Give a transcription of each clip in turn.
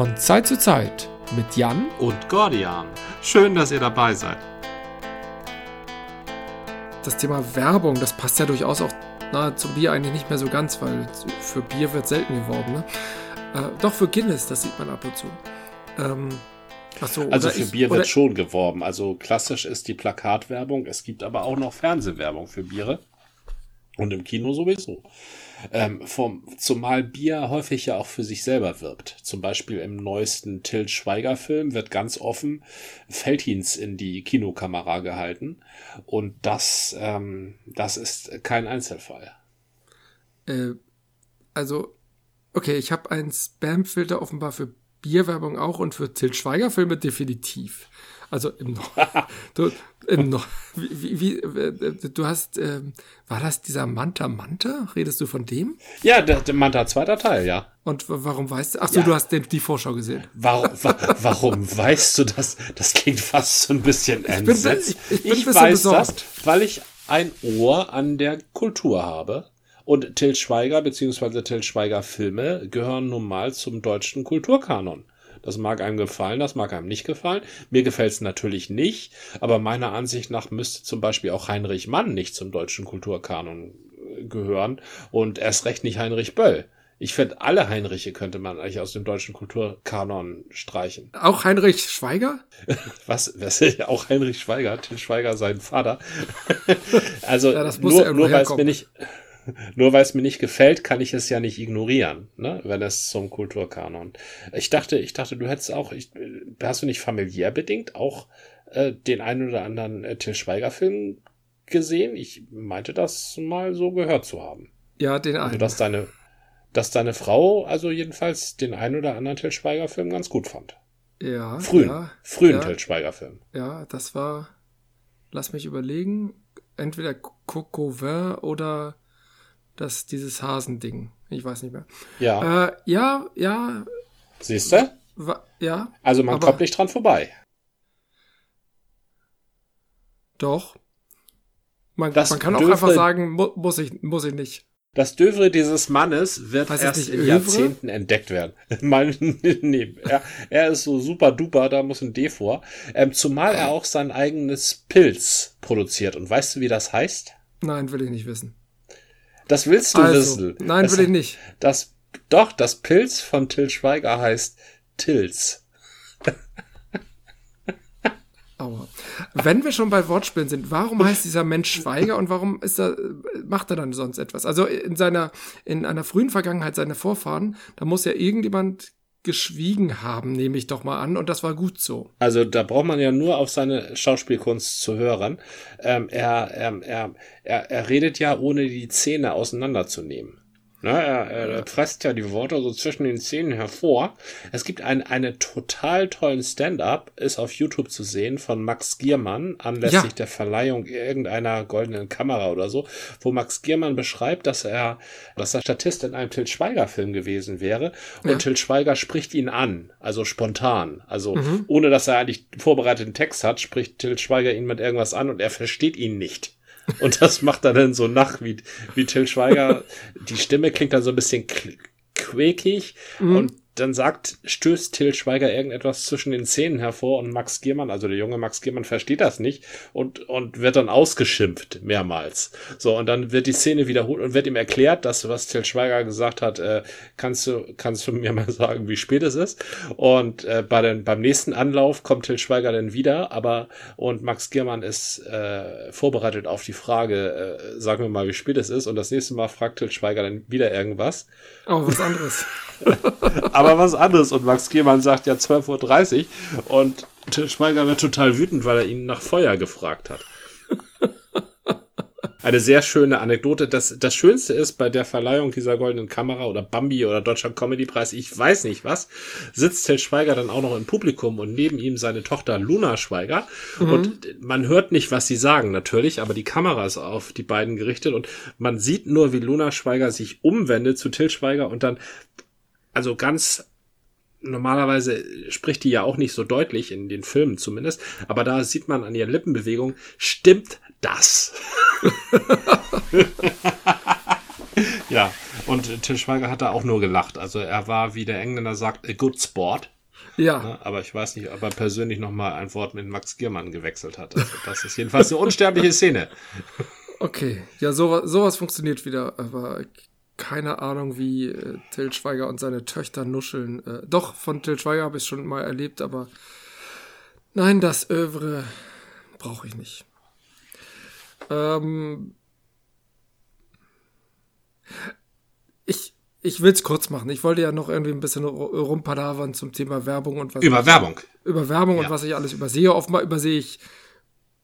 Von Zeit zu Zeit mit Jan und Gordian. Schön, dass ihr dabei seid. Das Thema Werbung, das passt ja durchaus auch na, zum Bier eigentlich nicht mehr so ganz, weil für Bier wird selten geworben. Ne? Äh, doch für Guinness, das sieht man ab und zu. Ähm, so, also für ich, Bier wird schon geworben. Also klassisch ist die Plakatwerbung. Es gibt aber auch noch Fernsehwerbung für Biere. Und im Kino sowieso. Ähm, vom, zumal Bier häufig ja auch für sich selber wirbt. Zum Beispiel im neuesten Till Schweiger Film wird ganz offen Feldhins in die Kinokamera gehalten. Und das, ähm, das ist kein Einzelfall. Äh, also, okay, ich habe einen Spamfilter offenbar für Bierwerbung auch und für Till Schweiger Filme definitiv. Also im, du, im wie, wie, wie, du hast, ähm, war das dieser Manta Manta? Redest du von dem? Ja, der, der Manta zweiter Teil, ja. Und warum weißt du? Ach so, ja. du hast den, die Vorschau gesehen. Warum, wa, warum weißt du das? Das klingt fast so ein bisschen entsetzt. Ich, bin, ich, ich bin weiß besorgt. das, weil ich ein Ohr an der Kultur habe. Und Till Schweiger bzw. Till Schweiger Filme gehören nun mal zum deutschen Kulturkanon. Das mag einem gefallen, das mag einem nicht gefallen. Mir gefällt es natürlich nicht, aber meiner Ansicht nach müsste zum Beispiel auch Heinrich Mann nicht zum deutschen Kulturkanon äh, gehören und erst recht nicht Heinrich Böll. Ich finde, alle Heinriche könnte man eigentlich aus dem deutschen Kulturkanon streichen. Auch Heinrich Schweiger? Was? was auch Heinrich Schweiger, Till Schweiger, sein Vater. also, ja, nur, nur weil es mir nicht, nur weil es mir nicht gefällt, kann ich es ja nicht ignorieren, ne? wenn es zum Kulturkanon. Ich dachte, ich dachte, du hättest auch, ich, hast du nicht familiär bedingt auch äh, den einen oder anderen äh, Till Schweiger-Film gesehen? Ich meinte das mal so gehört zu haben. Ja, den einen. Also, dass deine, dass deine Frau also jedenfalls den einen oder anderen Till Schweiger-Film ganz gut fand. Ja. Frühen, ja, frühen ja, Till Schweiger-Film. Ja, das war, lass mich überlegen, entweder Coco Vin oder das, dieses Hasending. Ich weiß nicht mehr. Ja. Äh, ja, ja. Siehst du? Ja. Also man kommt nicht dran vorbei. Doch. Man, man kann auch einfach sagen, mu muss ich, muss ich nicht. Das Dövre dieses Mannes wird heißt erst in Jahrzehnten entdeckt werden. Mal, nee, er, er, ist so super duper, da muss ein D vor. Ähm, zumal er auch sein eigenes Pilz produziert. Und weißt du, wie das heißt? Nein, will ich nicht wissen. Das willst du also, wissen. Nein, das, will ich nicht. Das, doch, das Pilz von Till Schweiger heißt Tills. Aua. Wenn wir schon bei Wortspielen sind, warum heißt dieser Mensch Schweiger und warum ist er, macht er dann sonst etwas? Also in seiner, in einer frühen Vergangenheit, seine Vorfahren, da muss ja irgendjemand geschwiegen haben, nehme ich doch mal an, und das war gut so. Also da braucht man ja nur auf seine Schauspielkunst zu hören. Ähm, er, er, er, er, er redet ja, ohne die Zähne auseinanderzunehmen. Ne, er, er presst ja die Worte so zwischen den Szenen hervor. Es gibt einen, einen total tollen Stand-up, ist auf YouTube zu sehen, von Max Giermann, anlässlich ja. der Verleihung irgendeiner goldenen Kamera oder so, wo Max Giermann beschreibt, dass er, dass er Statist in einem Til Schweiger-Film gewesen wäre. Und ja. Til Schweiger spricht ihn an, also spontan. Also mhm. ohne dass er eigentlich vorbereiteten Text hat, spricht Til Schweiger ihn mit irgendwas an und er versteht ihn nicht. Und das macht er dann so nach, wie, wie Till Schweiger. Die Stimme klingt dann so ein bisschen quäkig mhm. und dann sagt, stößt Till Schweiger irgendetwas zwischen den Zähnen hervor und Max Giermann, also der junge Max Giermann, versteht das nicht und, und wird dann ausgeschimpft mehrmals. So, und dann wird die Szene wiederholt und wird ihm erklärt, dass was Till Schweiger gesagt hat, äh, kannst du, kannst du mir mal sagen, wie spät es ist? Und äh, bei den, beim nächsten Anlauf kommt Till Schweiger dann wieder, aber und Max Giermann ist äh, vorbereitet auf die Frage, äh, sagen wir mal, wie spät es ist, und das nächste Mal fragt Till Schweiger dann wieder irgendwas. Oh, was anderes. aber was anderes. Und Max Giermann sagt ja 12.30 Uhr und Till Schweiger wird total wütend, weil er ihn nach Feuer gefragt hat. Eine sehr schöne Anekdote. Das, das Schönste ist bei der Verleihung dieser goldenen Kamera oder Bambi oder Deutscher Comedypreis, ich weiß nicht was, sitzt Till Schweiger dann auch noch im Publikum und neben ihm seine Tochter Luna Schweiger. Mhm. Und man hört nicht, was sie sagen, natürlich, aber die Kamera ist auf die beiden gerichtet und man sieht nur, wie Luna Schweiger sich umwendet zu Till Schweiger und dann also ganz normalerweise spricht die ja auch nicht so deutlich in den Filmen zumindest, aber da sieht man an ihren Lippenbewegungen, stimmt das? ja, Und Till Schweiger hat da auch nur gelacht. Also er war, wie der Engländer sagt, a good sport. Ja. Ne? Aber ich weiß nicht, ob er persönlich nochmal ein Wort mit Max Giermann gewechselt hat. Also das ist jedenfalls eine unsterbliche Szene. Okay, ja, sowas, sowas funktioniert wieder, aber keine Ahnung, wie äh, Till Schweiger und seine Töchter nuscheln. Äh, doch, von Till Schweiger habe ich schon mal erlebt, aber nein, das Övre brauche ich nicht. Ähm, ich ich will es kurz machen. Ich wollte ja noch irgendwie ein bisschen rumpalavern zum Thema Werbung und was. Über ich, Werbung. Über Werbung ja. und was ich alles übersehe. Offenbar übersehe ich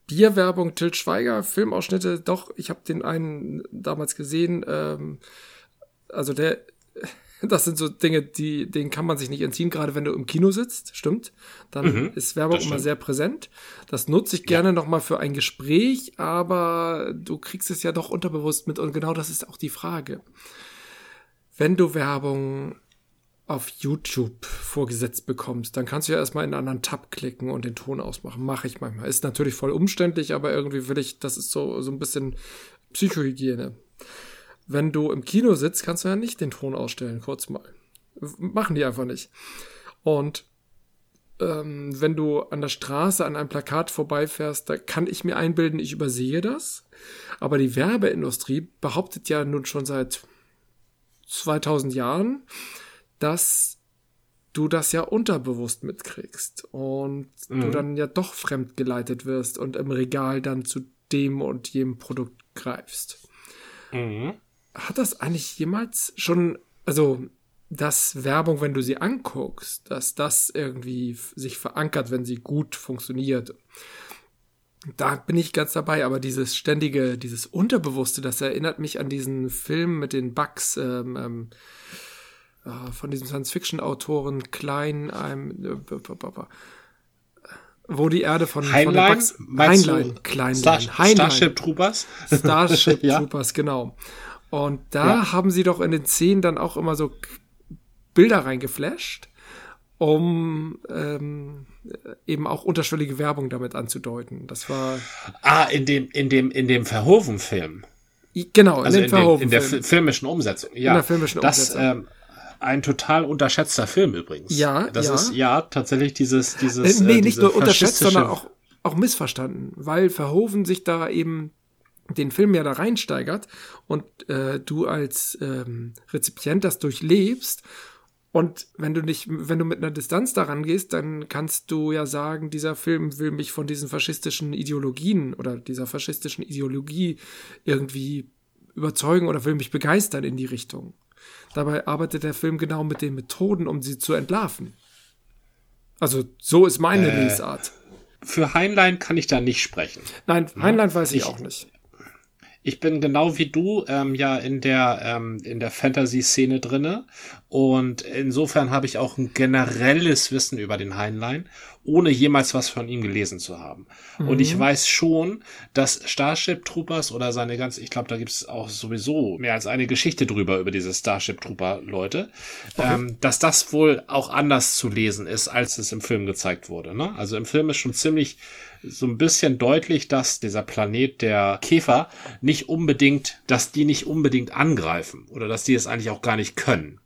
Bierwerbung, Til Schweiger, Filmausschnitte. Doch, ich habe den einen damals gesehen. Ähm, also der, das sind so Dinge, die, denen kann man sich nicht entziehen, gerade wenn du im Kino sitzt, stimmt. Dann mhm, ist Werbung immer sehr präsent. Das nutze ich gerne ja. nochmal für ein Gespräch, aber du kriegst es ja doch unterbewusst mit und genau das ist auch die Frage. Wenn du Werbung auf YouTube vorgesetzt bekommst, dann kannst du ja erstmal in einen anderen Tab klicken und den Ton ausmachen. Mache ich manchmal. Ist natürlich voll umständlich, aber irgendwie will ich, das ist so, so ein bisschen Psychohygiene. Wenn du im Kino sitzt, kannst du ja nicht den Ton ausstellen, kurz mal. Machen die einfach nicht. Und ähm, wenn du an der Straße an einem Plakat vorbeifährst, da kann ich mir einbilden, ich übersehe das. Aber die Werbeindustrie behauptet ja nun schon seit 2000 Jahren, dass du das ja unterbewusst mitkriegst und mhm. du dann ja doch fremdgeleitet wirst und im Regal dann zu dem und jedem Produkt greifst. Mhm. Hat das eigentlich jemals schon, also dass Werbung, wenn du sie anguckst, dass das irgendwie sich verankert, wenn sie gut funktioniert. Da bin ich ganz dabei, aber dieses ständige, dieses Unterbewusste, das erinnert mich an diesen Film mit den Bugs, ähm, ähm, äh, von diesem Science-Fiction-Autoren Klein, ähm, wo die Erde von, Heinlein, von Bugs, Heinlein, Kleinlein, Star Heinlein. Starship Troopers? Starship ja. Troopers, genau. Und da ja. haben sie doch in den Szenen dann auch immer so Bilder reingeflasht, um ähm, eben auch unterschwellige Werbung damit anzudeuten. Das war. Ah, in dem, in dem, in dem Verhoeven-Film. Genau, in, also in, dem, in der filmischen Umsetzung. Ja, in der filmischen das, Umsetzung. Ähm, ein total unterschätzter Film übrigens. Ja, das ja. ist ja tatsächlich dieses dieses äh, nee, äh, nicht nur unterschätzt, sondern auch auch missverstanden, weil Verhoeven sich da eben den Film ja da reinsteigert und äh, du als ähm, Rezipient das durchlebst und wenn du nicht, wenn du mit einer Distanz daran gehst, dann kannst du ja sagen, dieser Film will mich von diesen faschistischen Ideologien oder dieser faschistischen Ideologie irgendwie überzeugen oder will mich begeistern in die Richtung. Dabei arbeitet der Film genau mit den Methoden, um sie zu entlarven. Also so ist meine äh, Lesart. Für Heinlein kann ich da nicht sprechen. Nein, Heinlein weiß ich, ich auch nicht ich bin genau wie du ähm, ja in der ähm, in der Fantasy-Szene drinne und insofern habe ich auch ein generelles Wissen über den Heinlein, ohne jemals was von ihm gelesen zu haben. Mhm. Und ich mhm. weiß schon, dass Starship Troopers oder seine ganze, ich glaube, da gibt es auch sowieso mehr als eine Geschichte drüber über diese Starship Trooper Leute, okay. ähm, dass das wohl auch anders zu lesen ist, als es im Film gezeigt wurde. Ne? Also im Film ist schon ziemlich so ein bisschen deutlich, dass dieser Planet der Käfer nicht unbedingt, dass die nicht unbedingt angreifen oder dass die es eigentlich auch gar nicht können.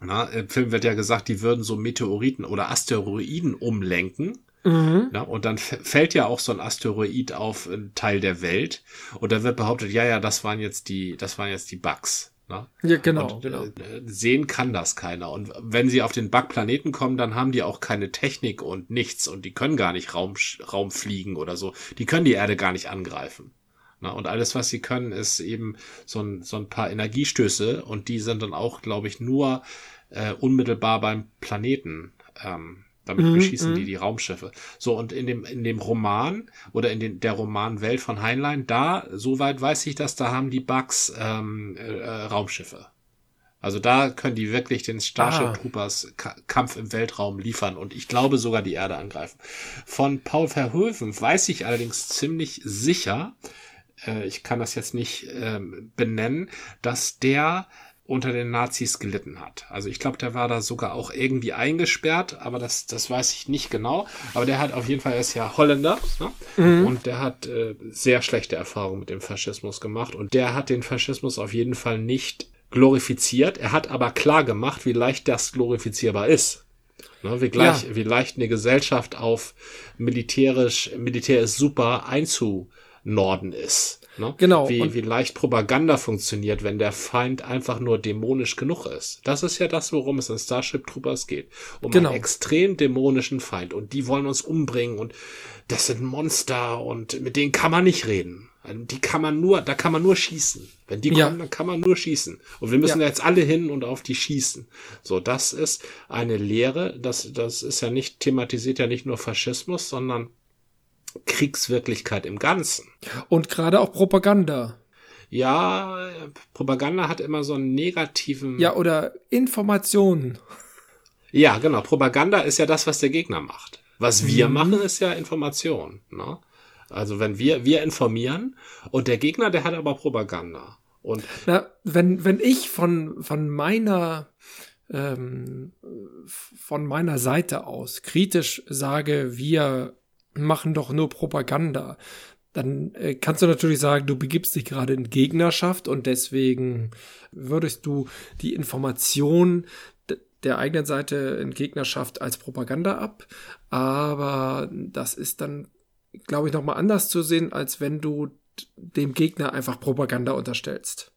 Na, Im Film wird ja gesagt, die würden so Meteoriten oder Asteroiden umlenken. Mhm. Na, und dann fällt ja auch so ein Asteroid auf einen Teil der Welt und da wird behauptet, ja, ja, das waren jetzt die, das waren jetzt die Bugs. Ne? Ja, genau, und, genau. Äh, sehen kann das keiner. Und wenn sie auf den Bugplaneten kommen, dann haben die auch keine Technik und nichts und die können gar nicht Raum, Raum fliegen oder so. Die können die Erde gar nicht angreifen. Na, und alles, was sie können, ist eben so ein, so ein paar Energiestöße und die sind dann auch, glaube ich, nur äh, unmittelbar beim Planeten ähm, damit mhm, beschießen die mhm. die Raumschiffe. So, und in dem, in dem Roman oder in den, der Romanwelt von Heinlein, da, soweit weiß ich das, da haben die Bugs ähm, äh, Raumschiffe. Also da können die wirklich den Starship ah. Troopers Kampf im Weltraum liefern und ich glaube sogar die Erde angreifen. Von Paul Verhoeven weiß ich allerdings ziemlich sicher, äh, ich kann das jetzt nicht ähm, benennen, dass der unter den Nazis gelitten hat. Also ich glaube, der war da sogar auch irgendwie eingesperrt, aber das, das weiß ich nicht genau. Aber der hat auf jeden Fall, er ist ja Holländer ne? mhm. und der hat äh, sehr schlechte Erfahrungen mit dem Faschismus gemacht und der hat den Faschismus auf jeden Fall nicht glorifiziert, er hat aber klar gemacht, wie leicht das glorifizierbar ist. Ne, wie, gleich, ja. wie leicht eine Gesellschaft auf militärisch, Militär ist super einzunorden ist. Ne? Genau. Wie, wie leicht Propaganda funktioniert, wenn der Feind einfach nur dämonisch genug ist. Das ist ja das, worum es in Starship Troopers geht. Um genau. einen extrem dämonischen Feind. Und die wollen uns umbringen und das sind Monster und mit denen kann man nicht reden. Die kann man nur, da kann man nur schießen. Wenn die ja. kommen, dann kann man nur schießen. Und wir müssen ja. jetzt alle hin und auf die schießen. So, das ist eine Lehre. Das, das ist ja nicht, thematisiert ja nicht nur Faschismus, sondern Kriegswirklichkeit im Ganzen. Und gerade auch Propaganda. Ja, Propaganda hat immer so einen negativen. Ja, oder Informationen. Ja, genau. Propaganda ist ja das, was der Gegner macht. Was wir mhm. machen, ist ja Information. Ne? Also wenn wir, wir informieren und der Gegner, der hat aber Propaganda. Und Na, wenn, wenn ich von, von meiner ähm, von meiner Seite aus kritisch sage, wir machen doch nur Propaganda, dann äh, kannst du natürlich sagen, du begibst dich gerade in Gegnerschaft und deswegen würdest du die Information der eigenen Seite in Gegnerschaft als Propaganda ab. Aber das ist dann, glaube ich, nochmal anders zu sehen, als wenn du dem Gegner einfach Propaganda unterstellst.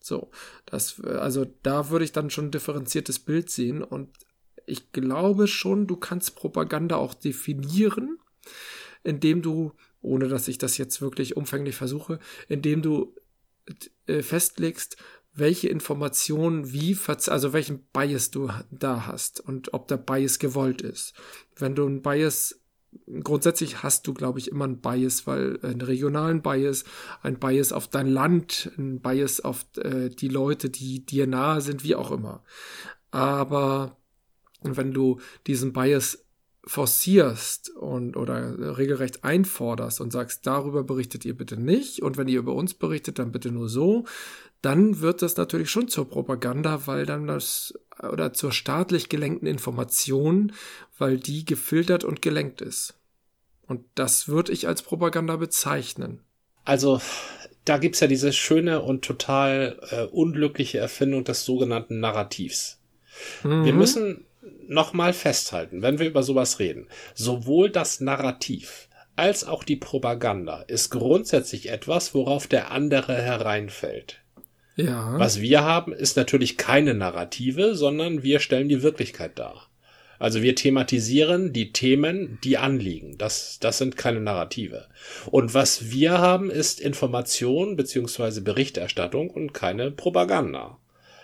So, das, also da würde ich dann schon ein differenziertes Bild sehen und ich glaube schon, du kannst Propaganda auch definieren indem du, ohne dass ich das jetzt wirklich umfänglich versuche, indem du äh, festlegst, welche Informationen wie, also welchen Bias du da hast und ob der Bias gewollt ist. Wenn du ein Bias grundsätzlich hast du, glaube ich, immer einen Bias, weil einen regionalen Bias, ein Bias auf dein Land, ein Bias auf äh, die Leute, die dir nahe sind, wie auch immer. Aber wenn du diesen Bias forcierst und oder regelrecht einforderst und sagst, darüber berichtet ihr bitte nicht und wenn ihr über uns berichtet, dann bitte nur so, dann wird das natürlich schon zur Propaganda, weil dann das oder zur staatlich gelenkten Information, weil die gefiltert und gelenkt ist. Und das würde ich als Propaganda bezeichnen. Also da gibt's ja diese schöne und total äh, unglückliche Erfindung des sogenannten Narrativs. Mhm. Wir müssen nochmal festhalten, wenn wir über sowas reden. Sowohl das Narrativ als auch die Propaganda ist grundsätzlich etwas, worauf der andere hereinfällt. Ja. Was wir haben, ist natürlich keine Narrative, sondern wir stellen die Wirklichkeit dar. Also wir thematisieren die Themen, die anliegen. Das, das sind keine Narrative. Und was wir haben, ist Information beziehungsweise Berichterstattung und keine Propaganda.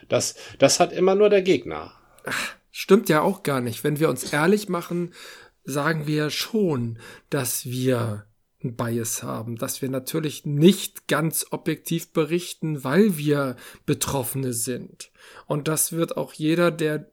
Das, das hat immer nur der Gegner. Ach, Stimmt ja auch gar nicht. Wenn wir uns ehrlich machen, sagen wir schon, dass wir ein Bias haben, dass wir natürlich nicht ganz objektiv berichten, weil wir Betroffene sind. Und das wird auch jeder, der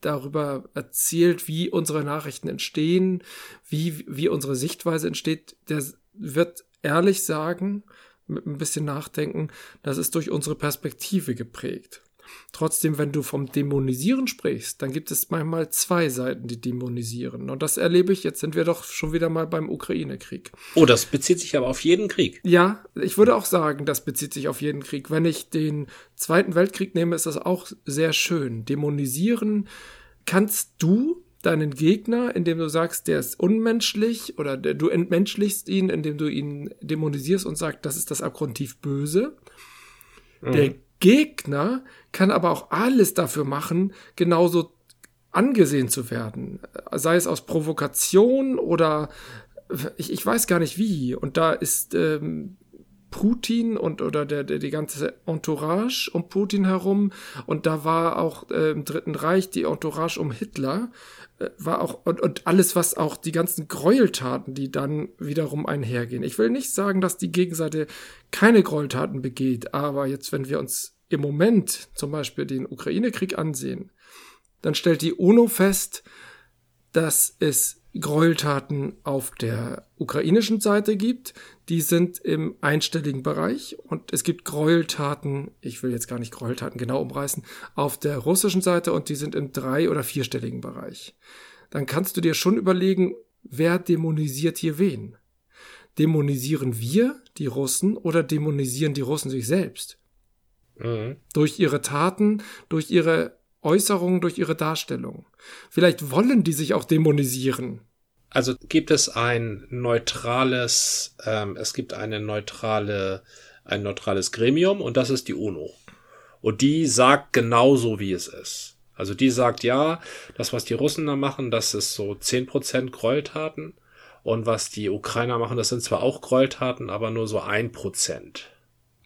darüber erzählt, wie unsere Nachrichten entstehen, wie, wie unsere Sichtweise entsteht, der wird ehrlich sagen, mit ein bisschen Nachdenken, das ist durch unsere Perspektive geprägt. Trotzdem, wenn du vom Dämonisieren sprichst, dann gibt es manchmal zwei Seiten, die dämonisieren. Und das erlebe ich, jetzt sind wir doch schon wieder mal beim Ukraine-Krieg. Oh, das bezieht sich aber auf jeden Krieg. Ja, ich würde auch sagen, das bezieht sich auf jeden Krieg. Wenn ich den Zweiten Weltkrieg nehme, ist das auch sehr schön. Dämonisieren kannst du deinen Gegner, indem du sagst, der ist unmenschlich oder du entmenschlichst ihn, indem du ihn dämonisierst und sagst, das ist das abgrundtief Böse. Mhm. Der Gegner kann aber auch alles dafür machen, genauso angesehen zu werden. Sei es aus Provokation oder ich, ich weiß gar nicht wie. Und da ist ähm, Putin und oder der, der die ganze Entourage um Putin herum und da war auch äh, im Dritten Reich die Entourage um Hitler äh, war auch und, und alles was auch die ganzen Gräueltaten, die dann wiederum einhergehen. Ich will nicht sagen, dass die Gegenseite keine Gräueltaten begeht, aber jetzt wenn wir uns im Moment zum Beispiel den Ukraine-Krieg ansehen, dann stellt die UNO fest, dass es Gräueltaten auf der ukrainischen Seite gibt. Die sind im einstelligen Bereich und es gibt Gräueltaten, ich will jetzt gar nicht Gräueltaten genau umreißen, auf der russischen Seite und die sind im drei- oder vierstelligen Bereich. Dann kannst du dir schon überlegen, wer dämonisiert hier wen? Dämonisieren wir die Russen oder dämonisieren die Russen sich selbst? Mhm. Durch ihre Taten, durch ihre Äußerungen, durch ihre Darstellung. Vielleicht wollen die sich auch dämonisieren. Also gibt es ein neutrales, ähm, es gibt eine neutrale, ein neutrales Gremium und das ist die UNO. Und die sagt genauso, wie es ist. Also die sagt, ja, das, was die Russen da machen, das ist so zehn Prozent Gräueltaten. Und was die Ukrainer machen, das sind zwar auch Gräueltaten, aber nur so ein Prozent.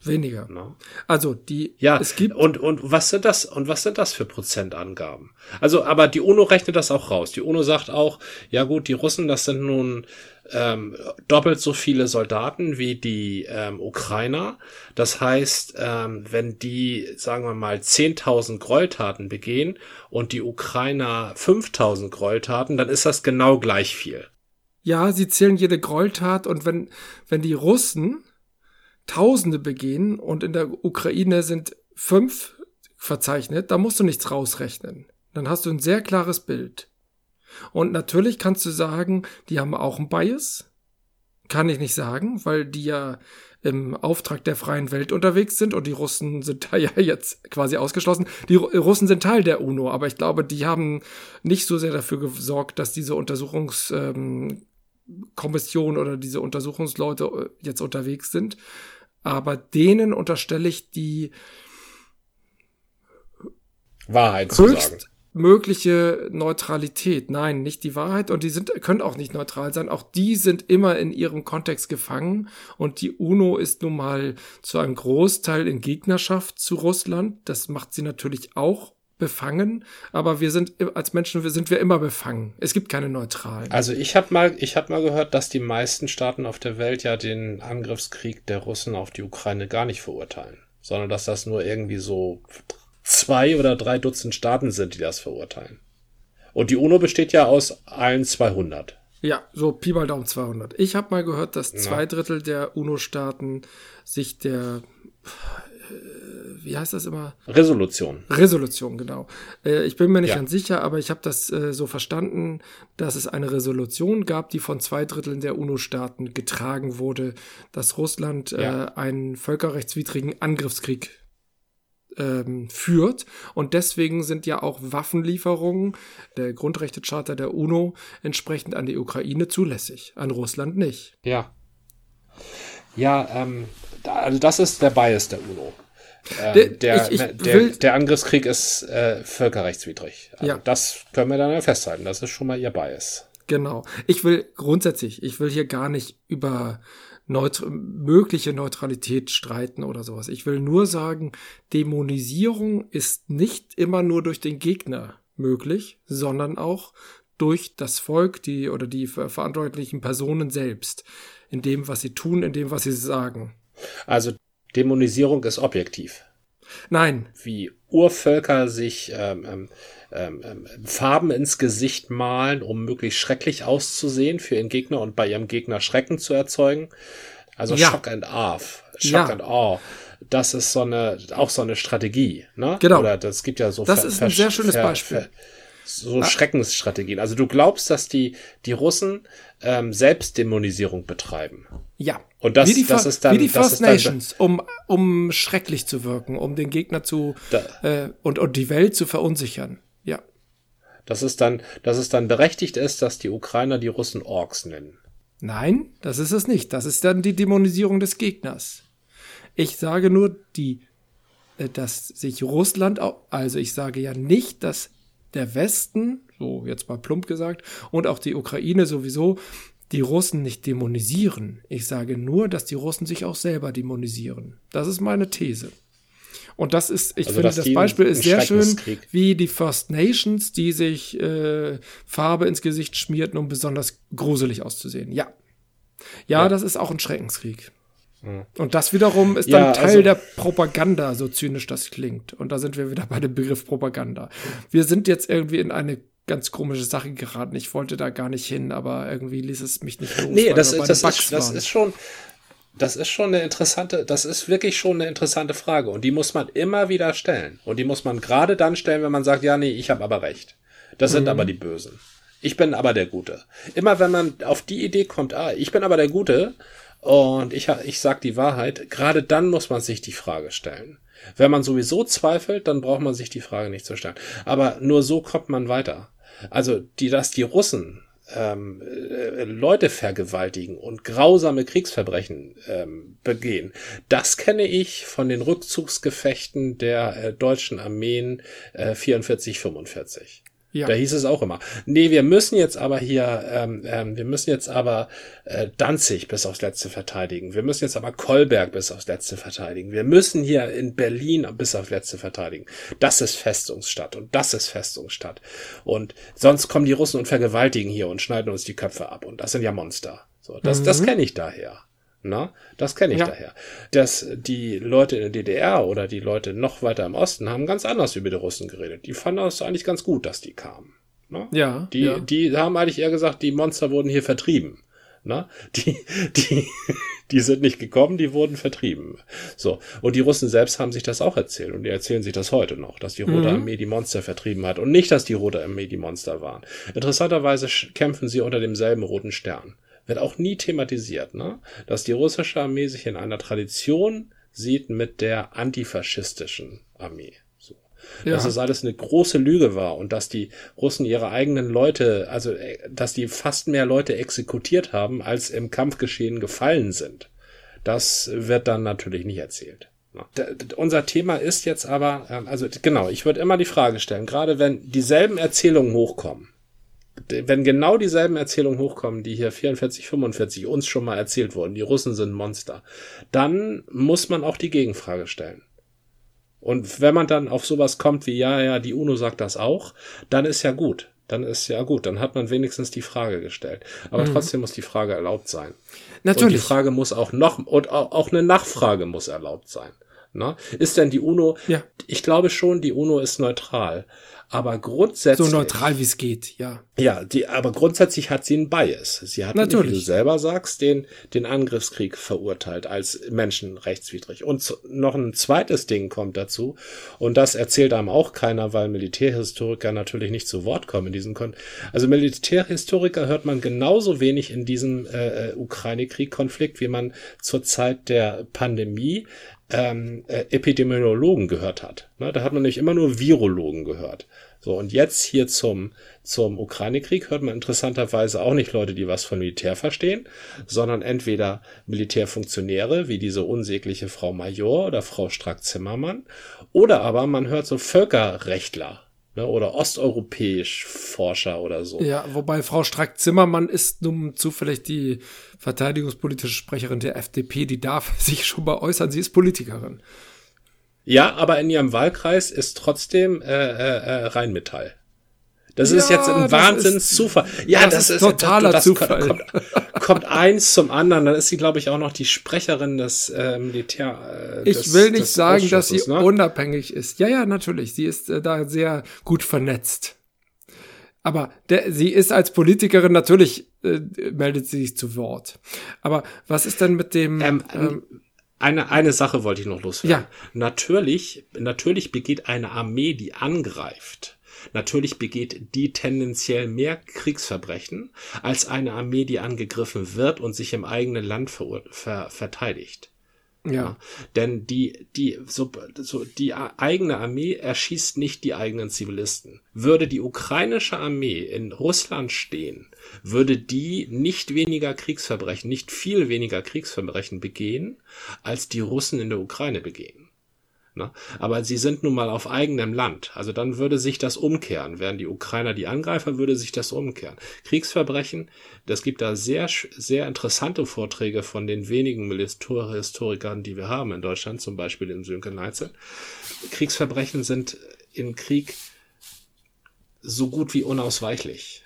Weniger. No. Also die ja es gibt und und was sind das und was sind das für Prozentangaben? Also aber die UNO rechnet das auch raus. Die UNO sagt auch ja gut die Russen das sind nun ähm, doppelt so viele Soldaten wie die ähm, Ukrainer. Das heißt ähm, wenn die sagen wir mal 10.000 Gräueltaten begehen und die Ukrainer 5.000 Gräueltaten, dann ist das genau gleich viel. Ja, sie zählen jede Gräueltat und wenn wenn die Russen Tausende begehen und in der Ukraine sind fünf verzeichnet, da musst du nichts rausrechnen. Dann hast du ein sehr klares Bild. Und natürlich kannst du sagen, die haben auch ein Bias. Kann ich nicht sagen, weil die ja im Auftrag der freien Welt unterwegs sind und die Russen sind da ja jetzt quasi ausgeschlossen. Die Russen sind Teil der UNO, aber ich glaube, die haben nicht so sehr dafür gesorgt, dass diese Untersuchungskommission ähm, oder diese Untersuchungsleute äh, jetzt unterwegs sind aber denen unterstelle ich die Wahrheit zu sagen. mögliche Neutralität. Nein, nicht die Wahrheit und die sind können auch nicht neutral sein. Auch die sind immer in ihrem Kontext gefangen und die UNO ist nun mal zu einem Großteil in Gegnerschaft zu Russland. Das macht sie natürlich auch befangen, aber wir sind als Menschen wir sind wir immer befangen. Es gibt keine neutralen. Also ich habe mal ich habe mal gehört, dass die meisten Staaten auf der Welt ja den Angriffskrieg der Russen auf die Ukraine gar nicht verurteilen, sondern dass das nur irgendwie so zwei oder drei Dutzend Staaten sind, die das verurteilen. Und die UNO besteht ja aus allen 200. Ja, so Pi mal Daumen 200. Ich habe mal gehört, dass zwei Drittel der UNO-Staaten sich der wie heißt das immer? Resolution. Resolution, genau. Äh, ich bin mir nicht ja. ganz sicher, aber ich habe das äh, so verstanden, dass es eine Resolution gab, die von zwei Dritteln der UNO-Staaten getragen wurde, dass Russland äh, ja. einen völkerrechtswidrigen Angriffskrieg ähm, führt. Und deswegen sind ja auch Waffenlieferungen der Grundrechtecharta der UNO entsprechend an die Ukraine zulässig, an Russland nicht. Ja. Ja, ähm, also das ist der Bias der UNO. Ähm, der, ich, ich der, der, Angriffskrieg ist äh, völkerrechtswidrig. Also ja. Das können wir dann ja festhalten. Das ist schon mal ihr Bias. Genau. Ich will grundsätzlich, ich will hier gar nicht über neut mögliche Neutralität streiten oder sowas. Ich will nur sagen, Dämonisierung ist nicht immer nur durch den Gegner möglich, sondern auch durch das Volk, die oder die verantwortlichen Personen selbst, in dem, was sie tun, in dem, was sie sagen. Also Dämonisierung ist objektiv. Nein. Wie Urvölker sich ähm, ähm, ähm, ähm, Farben ins Gesicht malen, um möglichst schrecklich auszusehen für ihren Gegner und bei ihrem Gegner Schrecken zu erzeugen. Also ja. Shock and Awe. Shock ja. and Awe. Das ist so eine, auch so eine Strategie, ne? Genau. Oder das gibt ja so. Das ist ein sehr schönes Beispiel so ah. Schreckensstrategien. Also du glaubst, dass die, die Russen ähm, Selbstdämonisierung betreiben. Ja. Und das, das ist dann. Wie die First Nations, um, um schrecklich zu wirken, um den Gegner zu da, äh, und, und die Welt zu verunsichern. Ja. Dass es dann, dass es dann berechtigt ist, dass die Ukrainer die Russen Orks nennen. Nein, das ist es nicht. Das ist dann die Dämonisierung des Gegners. Ich sage nur, die, äh, dass sich Russland, also ich sage ja nicht, dass der Westen, so jetzt mal plump gesagt, und auch die Ukraine sowieso, die Russen nicht dämonisieren. Ich sage nur, dass die Russen sich auch selber dämonisieren. Das ist meine These. Und das ist, ich also, finde, das Beispiel ist sehr schön, wie die First Nations, die sich äh, Farbe ins Gesicht schmierten, um besonders gruselig auszusehen. Ja. Ja, ja. das ist auch ein Schreckenskrieg. Und das wiederum ist dann ja, Teil also, der Propaganda, so zynisch das klingt. Und da sind wir wieder bei dem Begriff Propaganda. Wir sind jetzt irgendwie in eine ganz komische Sache geraten. Ich wollte da gar nicht hin, aber irgendwie ließ es mich nicht los. Nee, das, ist, das, ist, das ist schon, das ist schon eine interessante, das ist wirklich schon eine interessante Frage. Und die muss man immer wieder stellen. Und die muss man gerade dann stellen, wenn man sagt, ja, nee, ich habe aber recht. Das sind mhm. aber die Bösen. Ich bin aber der Gute. Immer wenn man auf die Idee kommt, ah, ich bin aber der Gute, und ich, ich sag die Wahrheit, gerade dann muss man sich die Frage stellen. Wenn man sowieso zweifelt, dann braucht man sich die Frage nicht zu stellen. Aber nur so kommt man weiter. Also, die, dass die Russen ähm, äh, Leute vergewaltigen und grausame Kriegsverbrechen ähm, begehen. Das kenne ich von den Rückzugsgefechten der äh, deutschen Armeen äh, 44, 45. Ja. Da hieß es auch immer, nee, wir müssen jetzt aber hier, ähm, ähm, wir müssen jetzt aber äh, Danzig bis aufs Letzte verteidigen. Wir müssen jetzt aber Kolberg bis aufs Letzte verteidigen. Wir müssen hier in Berlin bis aufs Letzte verteidigen. Das ist Festungsstadt und das ist Festungsstadt. Und sonst kommen die Russen und vergewaltigen hier und schneiden uns die Köpfe ab. Und das sind ja Monster. So, das, mhm. das kenne ich daher. Na, das kenne ich ja. daher. Dass die Leute in der DDR oder die Leute noch weiter im Osten haben ganz anders über die Russen geredet. Die fanden das eigentlich ganz gut, dass die kamen. Na? Ja. Die, ja. die haben eigentlich eher gesagt, die Monster wurden hier vertrieben. Na? Die, die, die sind nicht gekommen, die wurden vertrieben. So. Und die Russen selbst haben sich das auch erzählt und die erzählen sich das heute noch, dass die Rote mhm. Armee die Monster vertrieben hat und nicht, dass die Rote Armee die Monster waren. Interessanterweise kämpfen sie unter demselben roten Stern wird auch nie thematisiert, ne? dass die russische Armee sich in einer Tradition sieht mit der antifaschistischen Armee. So. Ja. Dass das alles eine große Lüge war und dass die Russen ihre eigenen Leute, also äh, dass die fast mehr Leute exekutiert haben, als im Kampfgeschehen gefallen sind. Das wird dann natürlich nicht erzählt. Ne? Unser Thema ist jetzt aber, ähm, also genau, ich würde immer die Frage stellen, gerade wenn dieselben Erzählungen hochkommen, wenn genau dieselben Erzählungen hochkommen, die hier 44, 45 uns schon mal erzählt wurden, die Russen sind Monster, dann muss man auch die Gegenfrage stellen. Und wenn man dann auf sowas kommt wie, ja, ja, die UNO sagt das auch, dann ist ja gut. Dann ist ja gut. Dann hat man wenigstens die Frage gestellt. Aber mhm. trotzdem muss die Frage erlaubt sein. Natürlich. Und die Frage muss auch noch, und auch eine Nachfrage muss erlaubt sein. Na? Ist denn die UNO, ja. ich glaube schon, die UNO ist neutral. Aber grundsätzlich. So neutral wie es geht, ja. Ja, die, aber grundsätzlich hat sie einen Bias. Sie hat, Natürlich. wie du selber sagst, den, den Angriffskrieg verurteilt als menschenrechtswidrig. Und noch ein zweites Ding kommt dazu. Und das erzählt einem auch keiner, weil Militärhistoriker natürlich nicht zu Wort kommen in diesem Kon Also Militärhistoriker hört man genauso wenig in diesem äh, äh Ukraine-Krieg-Konflikt, wie man zur Zeit der Pandemie ähm, äh, Epidemiologen gehört hat. Ne, da hat man nämlich immer nur Virologen gehört. So, und jetzt hier zum, zum Ukraine-Krieg hört man interessanterweise auch nicht Leute, die was von Militär verstehen, sondern entweder Militärfunktionäre, wie diese unsägliche Frau Major oder Frau Strack-Zimmermann, oder aber man hört so Völkerrechtler, ne, oder osteuropäisch Forscher oder so. Ja, wobei Frau Strack-Zimmermann ist nun zufällig die verteidigungspolitische Sprecherin der FDP, die darf sich schon mal äußern, sie ist Politikerin. Ja, aber in ihrem Wahlkreis ist trotzdem äh, äh, äh Rheinmetall. Das ja, ist jetzt ein Wahnsinnszufall. Ja, das, das ist totaler das, das Zufall. Kommt, kommt, eins zum anderen. Dann ist sie, glaube ich, auch noch die Sprecherin des äh, Militär. Äh, des, ich will nicht sagen, dass sie ne? unabhängig ist. Ja, ja, natürlich. Sie ist äh, da sehr gut vernetzt. Aber der, sie ist als Politikerin natürlich äh, meldet sie sich zu Wort. Aber was ist denn mit dem? Ähm, ähm, eine, eine Sache wollte ich noch loswerden. Ja. Natürlich, natürlich begeht eine Armee, die angreift, Natürlich begeht die tendenziell mehr Kriegsverbrechen als eine Armee, die angegriffen wird und sich im eigenen Land ver ver verteidigt. Ja. ja. Denn die, die, so, so, die eigene Armee erschießt nicht die eigenen Zivilisten. Würde die ukrainische Armee in Russland stehen, würde die nicht weniger Kriegsverbrechen, nicht viel weniger Kriegsverbrechen begehen, als die Russen in der Ukraine begehen. Ne? Aber sie sind nun mal auf eigenem Land. Also dann würde sich das umkehren. Wären die Ukrainer die Angreifer, würde sich das umkehren. Kriegsverbrechen, das gibt da sehr, sehr interessante Vorträge von den wenigen Historikern, die wir haben in Deutschland, zum Beispiel im Sönke Neitzel. Kriegsverbrechen sind im Krieg so gut wie unausweichlich,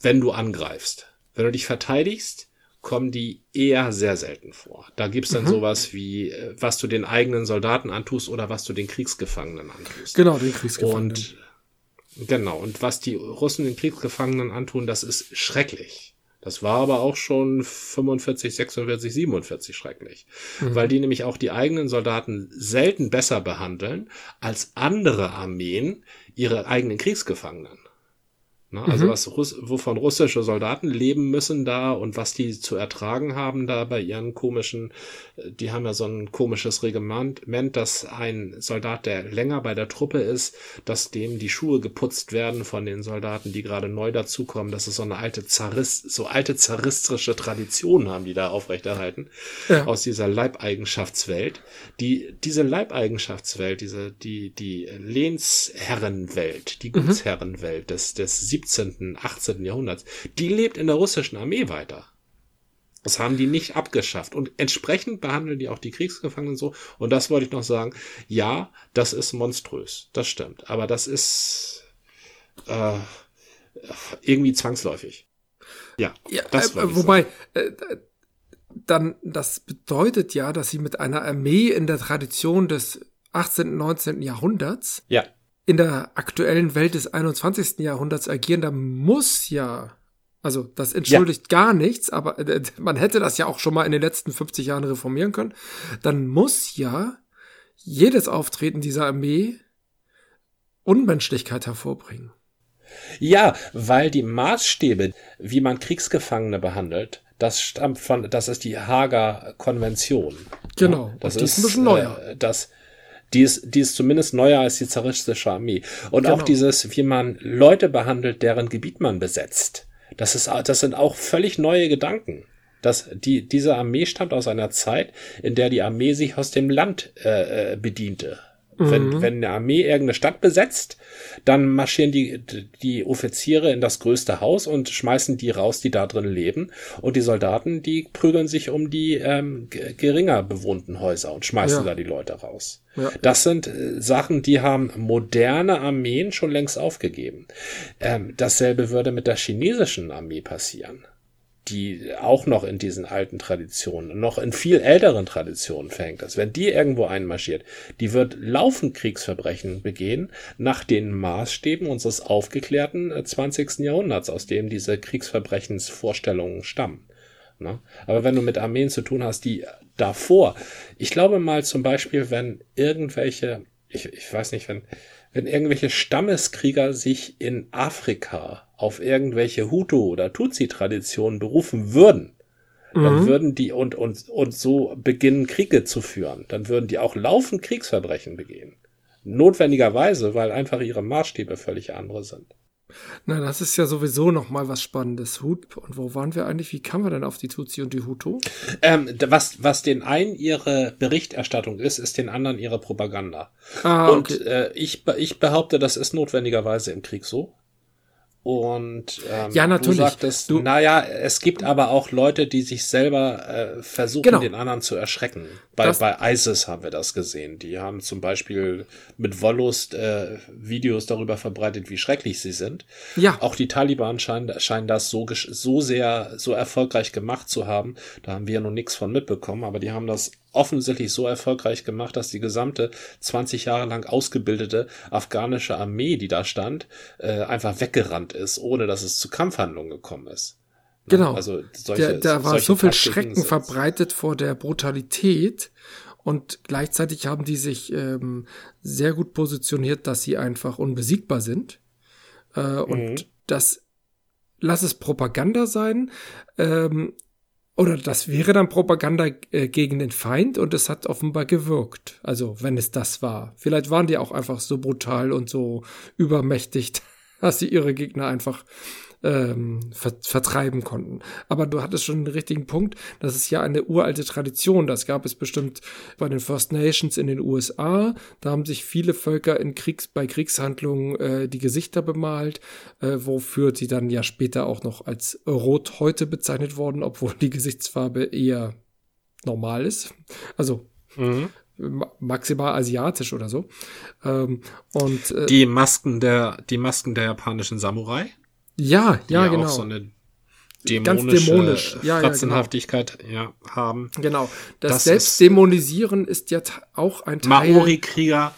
wenn du angreifst. Wenn du dich verteidigst, kommen die eher sehr selten vor. Da gibt's dann mhm. sowas wie, äh, was du den eigenen Soldaten antust oder was du den Kriegsgefangenen antust. Genau, den Kriegsgefangenen. Und, genau, und was die Russen den Kriegsgefangenen antun, das ist schrecklich. Das war aber auch schon 45, 46, 47 schrecklich. Mhm. Weil die nämlich auch die eigenen Soldaten selten besser behandeln als andere Armeen ihre eigenen Kriegsgefangenen. Ne? Also mhm. was Russ wovon russische Soldaten leben müssen da und was die zu ertragen haben da bei ihren komischen, äh, die haben ja so ein komisches Regiment, dass ein Soldat, der länger bei der Truppe ist, dass dem die Schuhe geputzt werden von den Soldaten, die gerade neu dazukommen. Das ist so eine alte Zarist, so alte zaristische Tradition haben die da aufrechterhalten ja. aus dieser Leibeigenschaftswelt. Die diese Leibeigenschaftswelt, diese die die Lehnsherrenwelt, die mhm. Gutsherrenwelt des des 17., 18. Jahrhunderts, die lebt in der russischen Armee weiter. Das haben die nicht abgeschafft. Und entsprechend behandeln die auch die Kriegsgefangenen so. Und das wollte ich noch sagen. Ja, das ist monströs. Das stimmt. Aber das ist äh, irgendwie zwangsläufig. Ja, ja das äh, Wobei, äh, dann, das bedeutet ja, dass sie mit einer Armee in der Tradition des 18., 19. Jahrhunderts ja in der aktuellen Welt des 21. Jahrhunderts agieren, da muss ja, also das entschuldigt ja. gar nichts, aber äh, man hätte das ja auch schon mal in den letzten 50 Jahren reformieren können, dann muss ja jedes Auftreten dieser Armee Unmenschlichkeit hervorbringen. Ja, weil die Maßstäbe, wie man Kriegsgefangene behandelt, das stammt von, das ist die Hager Konvention. Genau, das ist, ein bisschen neuer. Äh, das, die ist, die ist zumindest neuer als die zaristische Armee. Und genau. auch dieses, wie man Leute behandelt, deren Gebiet man besetzt. Das ist, das sind auch völlig neue Gedanken. Das, die, diese Armee stammt aus einer Zeit, in der die Armee sich aus dem Land äh, äh bediente. Wenn, mhm. wenn eine Armee irgendeine Stadt besetzt, dann marschieren die, die Offiziere in das größte Haus und schmeißen die raus, die da drin leben. Und die Soldaten, die prügeln sich um die ähm, geringer bewohnten Häuser und schmeißen ja. da die Leute raus. Ja. Das sind äh, Sachen, die haben moderne Armeen schon längst aufgegeben. Ähm, dasselbe würde mit der chinesischen Armee passieren die auch noch in diesen alten Traditionen, noch in viel älteren Traditionen verhängt ist, wenn die irgendwo einmarschiert, die wird laufend Kriegsverbrechen begehen nach den Maßstäben unseres aufgeklärten 20. Äh, Jahrhunderts, aus dem diese Kriegsverbrechensvorstellungen stammen. Ne? Aber wenn du mit Armeen zu tun hast, die davor, ich glaube mal zum Beispiel, wenn irgendwelche, ich, ich weiß nicht, wenn, wenn irgendwelche Stammeskrieger sich in Afrika auf irgendwelche Hutu- oder Tutsi-Traditionen berufen würden, mhm. dann würden die und, und, und so beginnen, Kriege zu führen. Dann würden die auch laufend Kriegsverbrechen begehen. Notwendigerweise, weil einfach ihre Maßstäbe völlig andere sind. Na, das ist ja sowieso noch mal was Spannendes. Hut und wo waren wir eigentlich? Wie kamen wir denn auf die Tutsi und die Hutu? Ähm, was, was den einen ihre Berichterstattung ist, ist den anderen ihre Propaganda. Ah, und okay. äh, ich, ich behaupte, das ist notwendigerweise im Krieg so. Und ähm, ja, natürlich. du sagtest, du, naja, es gibt aber auch Leute, die sich selber äh, versuchen, genau. den anderen zu erschrecken. Bei, bei ISIS haben wir das gesehen. Die haben zum Beispiel mit Wollust äh, Videos darüber verbreitet, wie schrecklich sie sind. Ja. Auch die Taliban scheinen, scheinen das so, so sehr, so erfolgreich gemacht zu haben. Da haben wir ja noch nichts von mitbekommen, aber die haben das offensichtlich so erfolgreich gemacht, dass die gesamte 20 Jahre lang ausgebildete afghanische Armee, die da stand, äh, einfach weggerannt ist, ohne dass es zu Kampfhandlungen gekommen ist. Ne? Genau. Also solche, da war so viel Schrecken sind. verbreitet vor der Brutalität und gleichzeitig haben die sich ähm, sehr gut positioniert, dass sie einfach unbesiegbar sind. Äh, und mhm. das lass es Propaganda sein. Ähm, oder das wäre dann Propaganda äh, gegen den Feind und es hat offenbar gewirkt. Also, wenn es das war. Vielleicht waren die auch einfach so brutal und so übermächtig, dass sie ihre Gegner einfach ähm, ver vertreiben konnten. Aber du hattest schon den richtigen Punkt. Das ist ja eine uralte Tradition. Das gab es bestimmt bei den First Nations in den USA. Da haben sich viele Völker in Kriegs bei Kriegshandlungen äh, die Gesichter bemalt, äh, wofür sie dann ja später auch noch als Rot heute bezeichnet wurden, obwohl die Gesichtsfarbe eher normal ist. Also mhm maximal asiatisch oder so. Ähm, und äh, die Masken der die Masken der japanischen Samurai. Ja, ja, ja genau. Auch so eine dämonische Ganz dämonisch. Ja, Fratzenhaftigkeit ja, genau. ja, haben. Genau. Das, das Selbstdämonisieren ist, ist ja auch ein Teil. Maori-Krieger.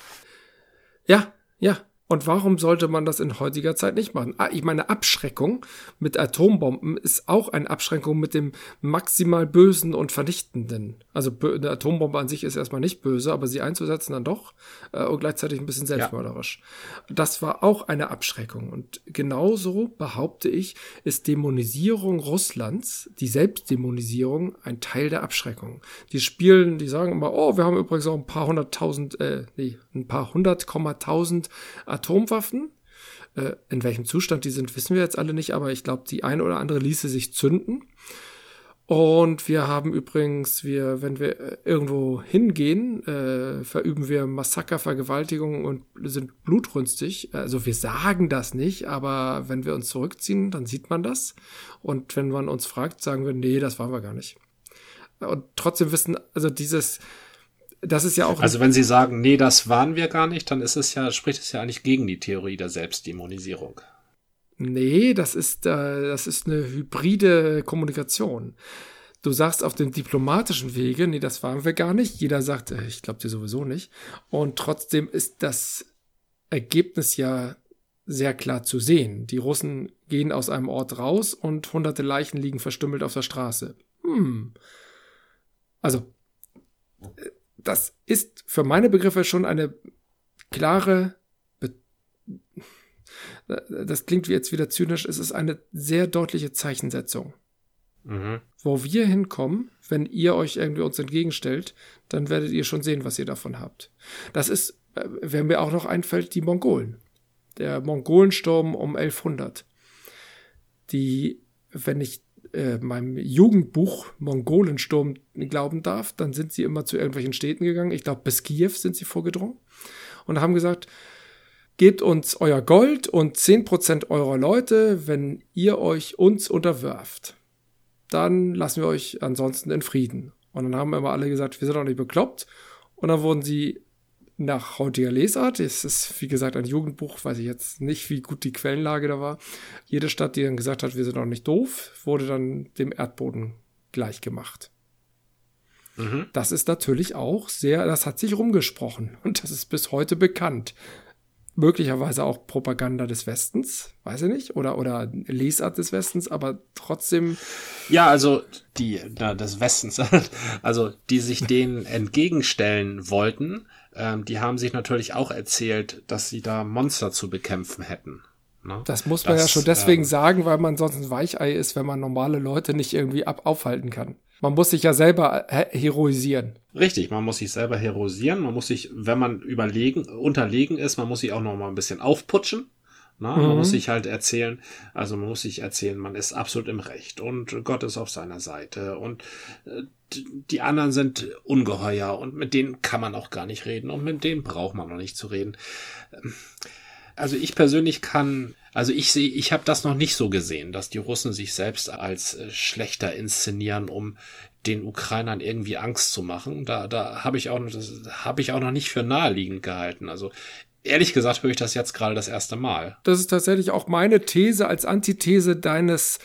Ja, ja. Und warum sollte man das in heutiger Zeit nicht machen? Ah, ich meine, Abschreckung mit Atombomben ist auch eine Abschreckung mit dem maximal Bösen und Vernichtenden. Also eine Atombombe an sich ist erstmal nicht böse, aber sie einzusetzen dann doch äh, und gleichzeitig ein bisschen selbstmörderisch. Ja. Das war auch eine Abschreckung. Und genauso behaupte ich, ist Dämonisierung Russlands, die Selbstdämonisierung, ein Teil der Abschreckung. Die spielen, die sagen immer, oh, wir haben übrigens auch ein paar hunderttausend, äh, nee, ein paar hundert, tausend Atomwaffen. Äh, in welchem Zustand die sind, wissen wir jetzt alle nicht, aber ich glaube, die eine oder andere ließe sich zünden. Und wir haben übrigens, wir, wenn wir äh, irgendwo hingehen, äh, verüben wir Massaker, Vergewaltigungen und sind blutrünstig. Also wir sagen das nicht, aber wenn wir uns zurückziehen, dann sieht man das. Und wenn man uns fragt, sagen wir, nee, das waren wir gar nicht. Und trotzdem wissen, also dieses, das ist ja auch. Also wenn Sie sagen, nee, das waren wir gar nicht, dann ist es ja, spricht es ja eigentlich gegen die Theorie der Selbstdämonisierung. Nee, das ist, äh, das ist eine hybride Kommunikation. Du sagst auf dem diplomatischen Wege, nee, das waren wir gar nicht. Jeder sagt, äh, ich glaube dir sowieso nicht. Und trotzdem ist das Ergebnis ja sehr klar zu sehen. Die Russen gehen aus einem Ort raus und hunderte Leichen liegen verstümmelt auf der Straße. Hm. Also, äh, das ist für meine Begriffe schon eine klare, Be das klingt jetzt wieder zynisch, es ist eine sehr deutliche Zeichensetzung. Mhm. Wo wir hinkommen, wenn ihr euch irgendwie uns entgegenstellt, dann werdet ihr schon sehen, was ihr davon habt. Das ist, äh, wer mir auch noch einfällt, die Mongolen. Der Mongolensturm um 1100. Die, wenn ich äh, meinem Jugendbuch Mongolensturm glauben darf, dann sind sie immer zu irgendwelchen Städten gegangen. Ich glaube, bis Kiew sind sie vorgedrungen und haben gesagt, gebt uns euer Gold und 10% eurer Leute, wenn ihr euch uns unterwirft. Dann lassen wir euch ansonsten in Frieden. Und dann haben immer alle gesagt, wir sind doch nicht bekloppt. Und dann wurden sie nach heutiger Lesart, es ist wie gesagt ein Jugendbuch, weiß ich jetzt nicht, wie gut die Quellenlage da war. Jede Stadt, die dann gesagt hat, wir sind auch nicht doof, wurde dann dem Erdboden gleich gemacht. Mhm. Das ist natürlich auch sehr, das hat sich rumgesprochen und das ist bis heute bekannt. Möglicherweise auch Propaganda des Westens, weiß ich nicht, oder, oder Lesart des Westens, aber trotzdem. Ja, also die, na, des Westens, also die sich denen entgegenstellen wollten, ähm, die haben sich natürlich auch erzählt, dass sie da Monster zu bekämpfen hätten. Ne? Das muss man das, ja schon deswegen ähm, sagen, weil man sonst ein Weichei ist, wenn man normale Leute nicht irgendwie ab aufhalten kann. Man muss sich ja selber heroisieren. Richtig, man muss sich selber heroisieren. Man muss sich, wenn man überlegen, unterlegen ist, man muss sich auch noch mal ein bisschen aufputschen. Na, mhm. Man muss sich halt erzählen, also man muss sich erzählen, man ist absolut im Recht und Gott ist auf seiner Seite und äh, die anderen sind ungeheuer und mit denen kann man auch gar nicht reden und mit denen braucht man noch nicht zu reden. Also ich persönlich kann, also ich sehe, ich habe das noch nicht so gesehen, dass die Russen sich selbst als äh, schlechter inszenieren, um den Ukrainern irgendwie Angst zu machen. Da, da habe ich auch, das habe ich auch noch nicht für naheliegend gehalten. Also ehrlich gesagt höre ich das jetzt gerade das erste Mal. Das ist tatsächlich auch meine These als Antithese deines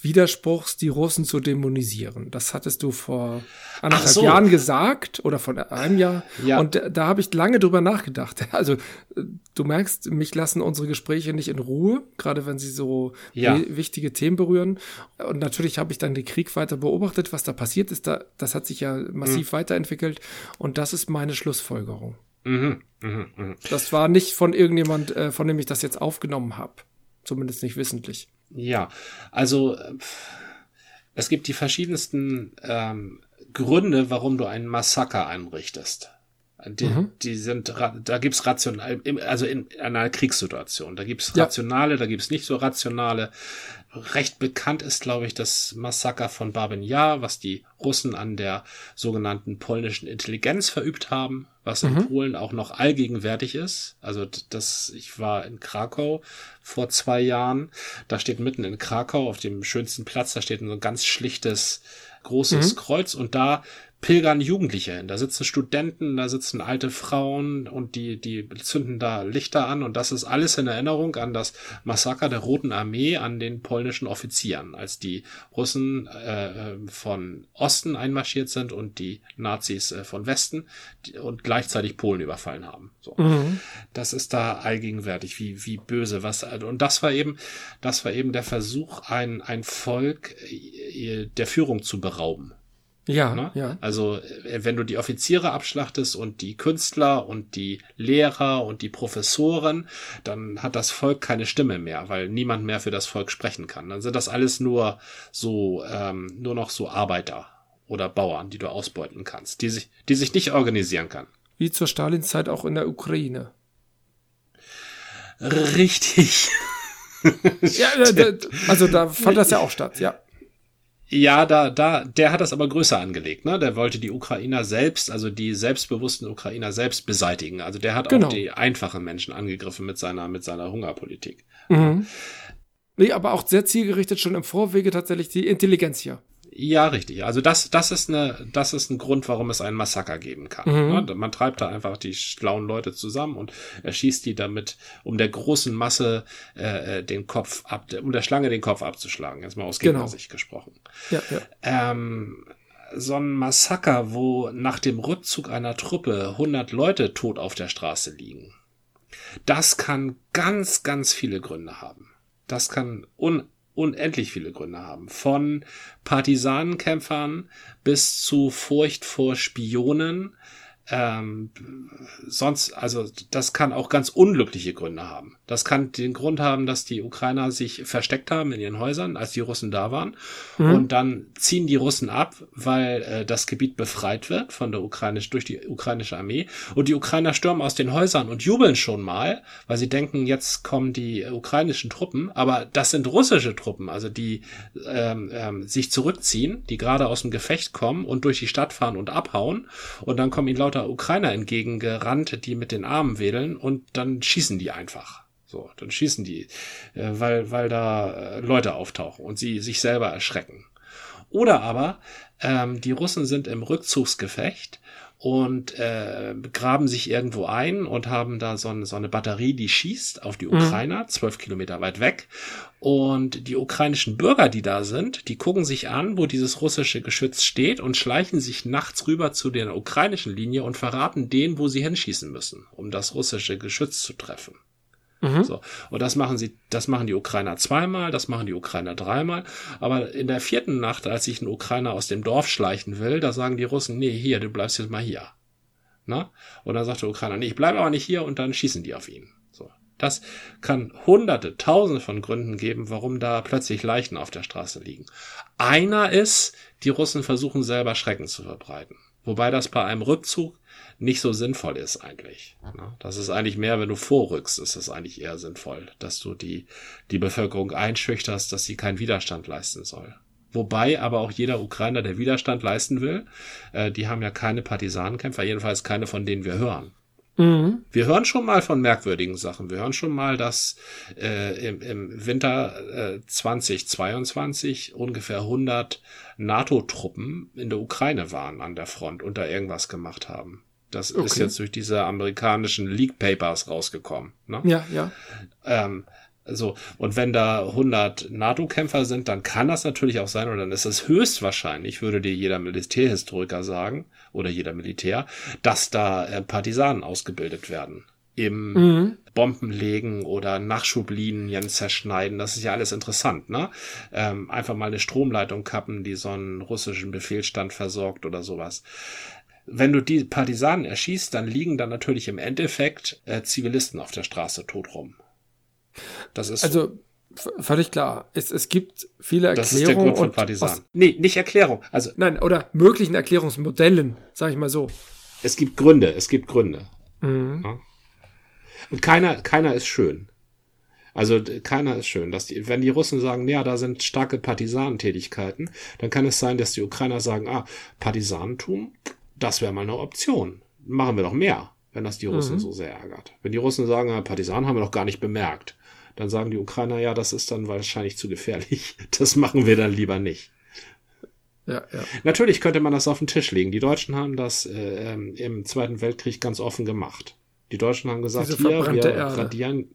Widerspruchs, die Russen zu dämonisieren. Das hattest du vor anderthalb so. Jahren gesagt oder vor einem Jahr. Ja. Und da, da habe ich lange drüber nachgedacht. Also du merkst, mich lassen unsere Gespräche nicht in Ruhe, gerade wenn sie so ja. wichtige Themen berühren. Und natürlich habe ich dann den Krieg weiter beobachtet, was da passiert ist. Da, das hat sich ja massiv mhm. weiterentwickelt. Und das ist meine Schlussfolgerung. Mhm, mh, mh. Das war nicht von irgendjemand, äh, von dem ich das jetzt aufgenommen habe. Zumindest nicht wissentlich. Ja, also äh, es gibt die verschiedensten ähm, Gründe, warum du einen Massaker einrichtest. Die, mhm. die sind, da gibt's rational, also in einer Kriegssituation, da gibt's rationale, ja. da gibt's nicht so rationale. Recht bekannt ist, glaube ich, das Massaker von Babin Yar, was die Russen an der sogenannten polnischen Intelligenz verübt haben, was mhm. in Polen auch noch allgegenwärtig ist. Also das, ich war in Krakau vor zwei Jahren. Da steht mitten in Krakau auf dem schönsten Platz, da steht ein ganz schlichtes großes mhm. Kreuz und da pilgern Jugendliche hin. Da sitzen Studenten, da sitzen alte Frauen und die, die zünden da Lichter an und das ist alles in Erinnerung an das Massaker der Roten Armee an den polnischen Offizieren, als die Russen äh, von Osten einmarschiert sind und die Nazis äh, von Westen die, und gleichzeitig Polen überfallen haben. So. Mhm. Das ist da allgegenwärtig, wie, wie böse was. Und das war eben, das war eben der Versuch, ein, ein Volk äh, der Führung zu berauben. Ja, ne? ja. Also äh, wenn du die Offiziere abschlachtest und die Künstler und die Lehrer und die Professoren, dann hat das Volk keine Stimme mehr, weil niemand mehr für das Volk sprechen kann. Dann sind das alles nur so ähm, nur noch so Arbeiter oder Bauern, die du ausbeuten kannst, die sich die sich nicht organisieren kann. Wie zur Stalinzeit auch in der Ukraine. Richtig. ja, also da fand das ja auch statt, ja. Ja, da, da, der hat das aber größer angelegt, ne? Der wollte die Ukrainer selbst, also die selbstbewussten Ukrainer selbst beseitigen. Also der hat genau. auch die einfachen Menschen angegriffen mit seiner, mit seiner Hungerpolitik. Mhm. Nee, aber auch sehr zielgerichtet schon im Vorwege tatsächlich die Intelligenz hier. Ja, richtig. Also das, das ist eine, das ist ein Grund, warum es einen Massaker geben kann. Mhm. Ne? Man treibt da einfach die schlauen Leute zusammen und erschießt die damit, um der großen Masse äh, äh den Kopf ab, um der Schlange den Kopf abzuschlagen. Jetzt mal aus genau. Gegnersicht gesprochen. Ja, ja. Ähm, so ein Massaker, wo nach dem Rückzug einer Truppe 100 Leute tot auf der Straße liegen, das kann ganz, ganz viele Gründe haben. Das kann un unendlich viele Gründe haben. Von Partisanenkämpfern bis zu Furcht vor Spionen, ähm, sonst, also das kann auch ganz unglückliche Gründe haben. Das kann den Grund haben, dass die Ukrainer sich versteckt haben in ihren Häusern, als die Russen da waren. Mhm. Und dann ziehen die Russen ab, weil äh, das Gebiet befreit wird von der ukrainisch durch die ukrainische Armee. Und die Ukrainer stürmen aus den Häusern und jubeln schon mal, weil sie denken, jetzt kommen die ukrainischen Truppen. Aber das sind russische Truppen, also die ähm, ähm, sich zurückziehen, die gerade aus dem Gefecht kommen und durch die Stadt fahren und abhauen. Und dann kommen ihnen lauter lauter Ukrainer entgegengerannt, die mit den Armen wedeln und dann schießen die einfach. So, dann schießen die, äh, weil, weil da äh, Leute auftauchen und sie sich selber erschrecken. Oder aber ähm, die Russen sind im Rückzugsgefecht und äh, graben sich irgendwo ein und haben da so eine, so eine Batterie, die schießt auf die mhm. Ukrainer, zwölf Kilometer weit weg. Und die ukrainischen Bürger, die da sind, die gucken sich an, wo dieses russische Geschütz steht und schleichen sich nachts rüber zu der ukrainischen Linie und verraten denen, wo sie hinschießen müssen, um das russische Geschütz zu treffen. Mhm. So. Und das machen sie, das machen die Ukrainer zweimal, das machen die Ukrainer dreimal. Aber in der vierten Nacht, als sich ein Ukrainer aus dem Dorf schleichen will, da sagen die Russen, nee, hier, du bleibst jetzt mal hier. Na? Und dann sagt der Ukrainer, nee, ich bleibe aber nicht hier und dann schießen die auf ihn. Das kann hunderte, tausende von Gründen geben, warum da plötzlich Leichen auf der Straße liegen. Einer ist, die Russen versuchen selber Schrecken zu verbreiten. Wobei das bei einem Rückzug nicht so sinnvoll ist eigentlich. Ne? Das ist eigentlich mehr, wenn du vorrückst, ist es eigentlich eher sinnvoll, dass du die, die Bevölkerung einschüchterst, dass sie keinen Widerstand leisten soll. Wobei aber auch jeder Ukrainer, der Widerstand leisten will, äh, die haben ja keine Partisanenkämpfer, jedenfalls keine von denen wir hören. Mhm. Wir hören schon mal von merkwürdigen Sachen. Wir hören schon mal, dass äh, im, im Winter äh, 2022 ungefähr 100 NATO-Truppen in der Ukraine waren an der Front und da irgendwas gemacht haben. Das okay. ist jetzt durch diese amerikanischen Leak Papers rausgekommen. Ne? Ja, ja. Ähm, so, und wenn da 100 NATO-Kämpfer sind, dann kann das natürlich auch sein, oder dann ist es höchstwahrscheinlich, würde dir jeder Militärhistoriker sagen, oder jeder Militär, dass da äh, Partisanen ausgebildet werden. Im mhm. Bombenlegen oder Nachschublinien zerschneiden, das ist ja alles interessant, ne? Ähm, einfach mal eine Stromleitung kappen, die so einen russischen Befehlsstand versorgt oder sowas wenn du die Partisanen erschießt, dann liegen dann natürlich im Endeffekt äh, Zivilisten auf der Straße tot rum. Das ist also völlig klar. Es, es gibt viele Erklärungen. Das ist der Grund von Partisanen. Nee, nicht Erklärung. Also nein, oder möglichen Erklärungsmodellen, sage ich mal so. Es gibt Gründe. Es gibt Gründe. Mhm. Ja? Und keiner, keiner ist schön. Also keiner ist schön. Dass die, wenn die Russen sagen, ja, da sind starke Partisanentätigkeiten, dann kann es sein, dass die Ukrainer sagen, ah, Partisanentum, das wäre mal eine Option. Machen wir doch mehr, wenn das die Russen mhm. so sehr ärgert. Wenn die Russen sagen, ja, Partisanen haben wir doch gar nicht bemerkt, dann sagen die Ukrainer, ja, das ist dann wahrscheinlich zu gefährlich. Das machen wir dann lieber nicht. Ja, ja. Natürlich könnte man das auf den Tisch legen. Die Deutschen haben das äh, ähm, im Zweiten Weltkrieg ganz offen gemacht. Die Deutschen haben gesagt, Diese hier, wir Erde. radieren,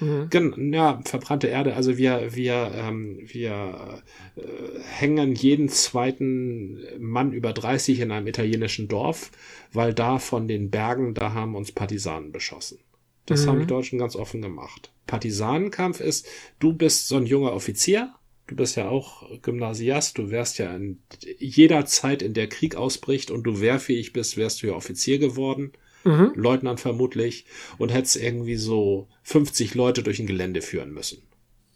Mhm. Gen ja, verbrannte Erde. Also wir, wir, ähm, wir äh, hängen jeden zweiten Mann über 30 in einem italienischen Dorf, weil da von den Bergen, da haben uns Partisanen beschossen. Das Mhm. haben die Deutschen ganz offen gemacht. Partisanenkampf ist, du bist so ein junger Offizier, du bist ja auch Gymnasiast, du wärst ja in jeder Zeit, in der Krieg ausbricht und du wehrfähig bist, wärst du ja Offizier geworden. Mhm. Leutnant vermutlich, und hättest irgendwie so 50 Leute durch ein Gelände führen müssen.